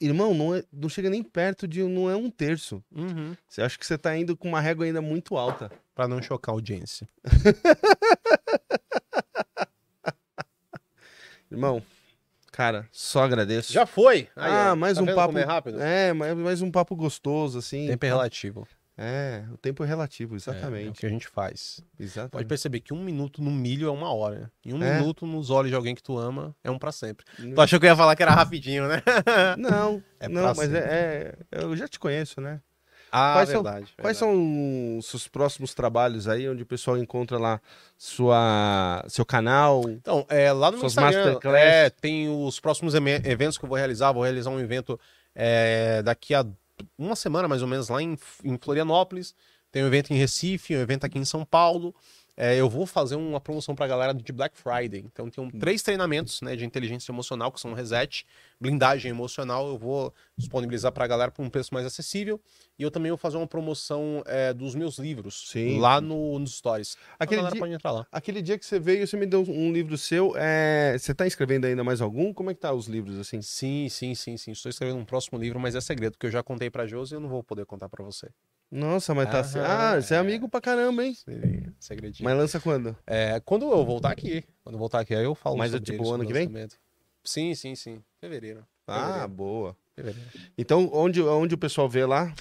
Irmão, não, é- não chega nem perto de. Não é um terço. Uhum. Você acha que você tá indo com uma régua ainda muito alta. Pra não chocar a audiência. Irmão, cara, só agradeço. Já foi! Ah, ó. mais Tá um papo. é rápido? É, mais, mais um papo gostoso, assim. Tempo é relativo. É, o tempo é relativo, É, é o exatamente. que a gente faz. Pode Exatamente. perceber que um minuto no milho é uma hora. né? E um É. minuto nos olhos de alguém que tu ama é um pra sempre. Não- Tu achou que eu ia falar que era rapidinho, né? Não, É não, mas é, é- Eu já te conheço, né? Ah, Quais são- verdade. Quais verdade. são os seus próximos trabalhos aí, onde o pessoal encontra lá sua, seu canal? Então, é, lá no Suas Instagram, masterclass. é, tem os próximos eventos que eu vou realizar. Vou realizar um evento é, daqui a uma semana, mais ou menos, lá em, em Florianópolis. Tem um evento em Recife, um evento aqui em São Paulo. É, eu vou fazer uma promoção pra galera de Black Friday. Então, tem um- três treinamentos né, de inteligência emocional, que são reset, blindagem emocional. Eu vou disponibilizar pra galera por um preço mais acessível. E eu também vou fazer uma promoção é, dos meus livros Sim. lá no, nos stories. Aquele a galera dia- pode entrar lá. Aquele dia que você veio, você me deu um livro seu. é, Você tá escrevendo ainda mais algum? Como é que tá os livros, assim? Sim, sim, sim, sim. Estou escrevendo um próximo livro, mas é segredo, que eu já contei pra Josi e eu não vou poder contar pra você. Nossa, mas tá... Aham, Ah, você é é. amigo pra caramba, hein? Segredinho. Mas lança quando? É, quando eu voltar aqui, quando eu voltar aqui, aí eu falo Mas é sobre tipo ele, ano que vem? Sim, sim, sim. Fevereiro. Ah, Fevereiro. boa. Fevereiro. Então, onde, onde o pessoal vê lá?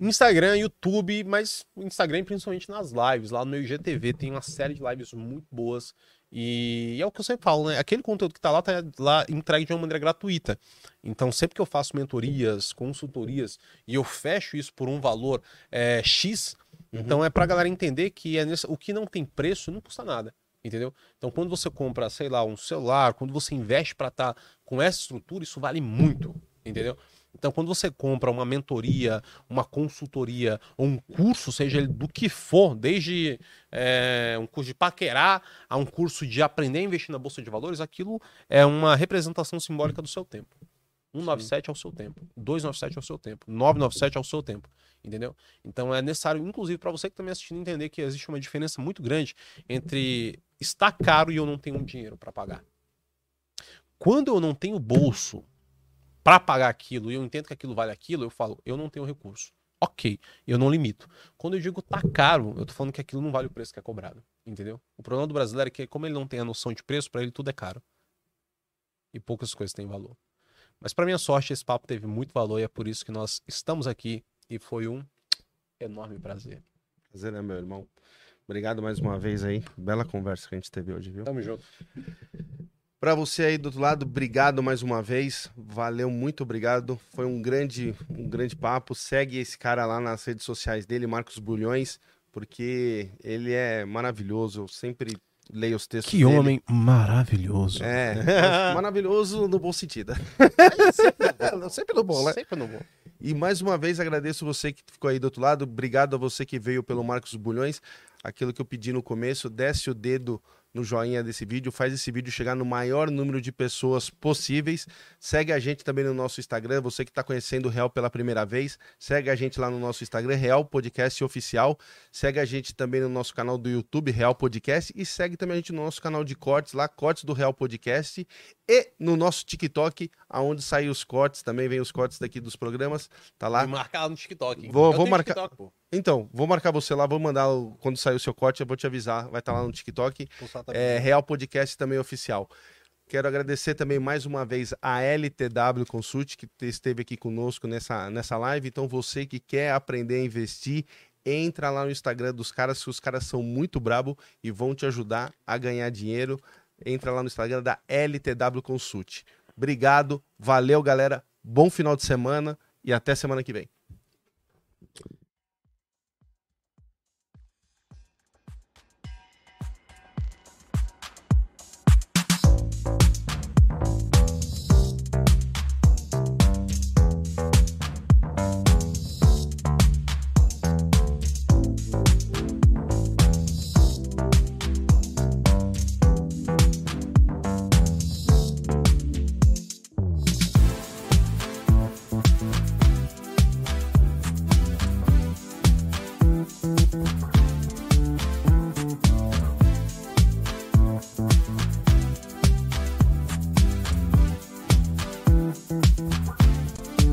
Instagram, YouTube, mas o Instagram principalmente nas lives. Lá no meu IGTV tem uma série de lives muito boas. E é o que eu sempre falo, né? Aquele conteúdo que tá lá, tá lá entregue de uma maneira gratuita. Então, sempre que eu faço mentorias, consultorias, e eu fecho isso por um valor é, X, Uhum. então é pra galera entender que é nesse- o que não tem preço não custa nada. Entendeu? Então, quando você compra, sei lá, um celular, quando você investe para estar com essa estrutura, isso vale muito. Entendeu? Então, quando você compra uma mentoria, uma consultoria ou um curso, seja ele do que for, desde é, um curso de paquerar a um curso de aprender a investir na bolsa de valores, aquilo é uma representação simbólica do seu tempo. 197 é o seu tempo, 297 é o seu tempo, 997 é o seu tempo, entendeu? Então é necessário, inclusive, para você que está me assistindo, entender que existe uma diferença muito grande entre estar caro e eu não tenho dinheiro para pagar. Quando eu não tenho bolso para pagar aquilo e eu entendo que aquilo vale aquilo, eu falo, eu não tenho recurso. Ok, eu não limito. Quando eu digo tá caro, eu tô falando que aquilo não vale o preço que é cobrado, entendeu? O problema do brasileiro é que como ele não tem a noção de preço, para ele tudo é caro. E poucas coisas têm valor. Mas para minha sorte, esse papo teve muito valor e é por isso que nós estamos aqui e foi um enorme prazer. Prazer, né, meu irmão? Obrigado mais uma vez aí. Bela conversa que a gente teve hoje, viu? Tamo junto. Para você aí do outro lado, obrigado mais uma vez. Valeu, muito obrigado. Foi um grande, um grande papo. Segue esse cara lá nas redes sociais dele, Marcos Bulhões, porque ele é maravilhoso. Eu sempre leio os textos Que dele. homem maravilhoso. É, maravilhoso no bom sentido. sempre no bom, né? Sempre no bom. E mais uma vez agradeço você que ficou aí do outro lado. Obrigado a você que veio pelo Marcos Bulhões. Aquilo que eu pedi no começo, desce o dedo no joinha desse vídeo, faz esse vídeo chegar no maior número de pessoas possíveis. Segue a gente também no nosso Instagram, você que está conhecendo o Real pela primeira vez, segue a gente lá no nosso Instagram, Real Podcast Oficial. Segue a gente também no nosso canal do YouTube, Real Podcast, e segue também a gente no nosso canal de cortes lá, Cortes do Real Podcast, e no nosso TikTok, aonde saem os cortes, também vem os cortes daqui dos programas, tá lá. Vou marcar lá no TikTok. Vou- Eu vou marcar- TikTok, pô. Então, vou marcar você lá, vou mandar o- quando sair o seu corte, eu vou te avisar, vai estar lá no TikTok. Tá É, Real Podcast também oficial. Quero agradecer também mais uma vez a LTW Consult, que te- esteve aqui conosco nessa, nessa live. Então, você que quer aprender a investir, entra lá no Instagram dos caras, que os caras são muito brabo e vão te ajudar a ganhar dinheiro. Entra lá no Instagram da LTW Consult. Obrigado, valeu, galera. Bom final de semana e até semana que vem.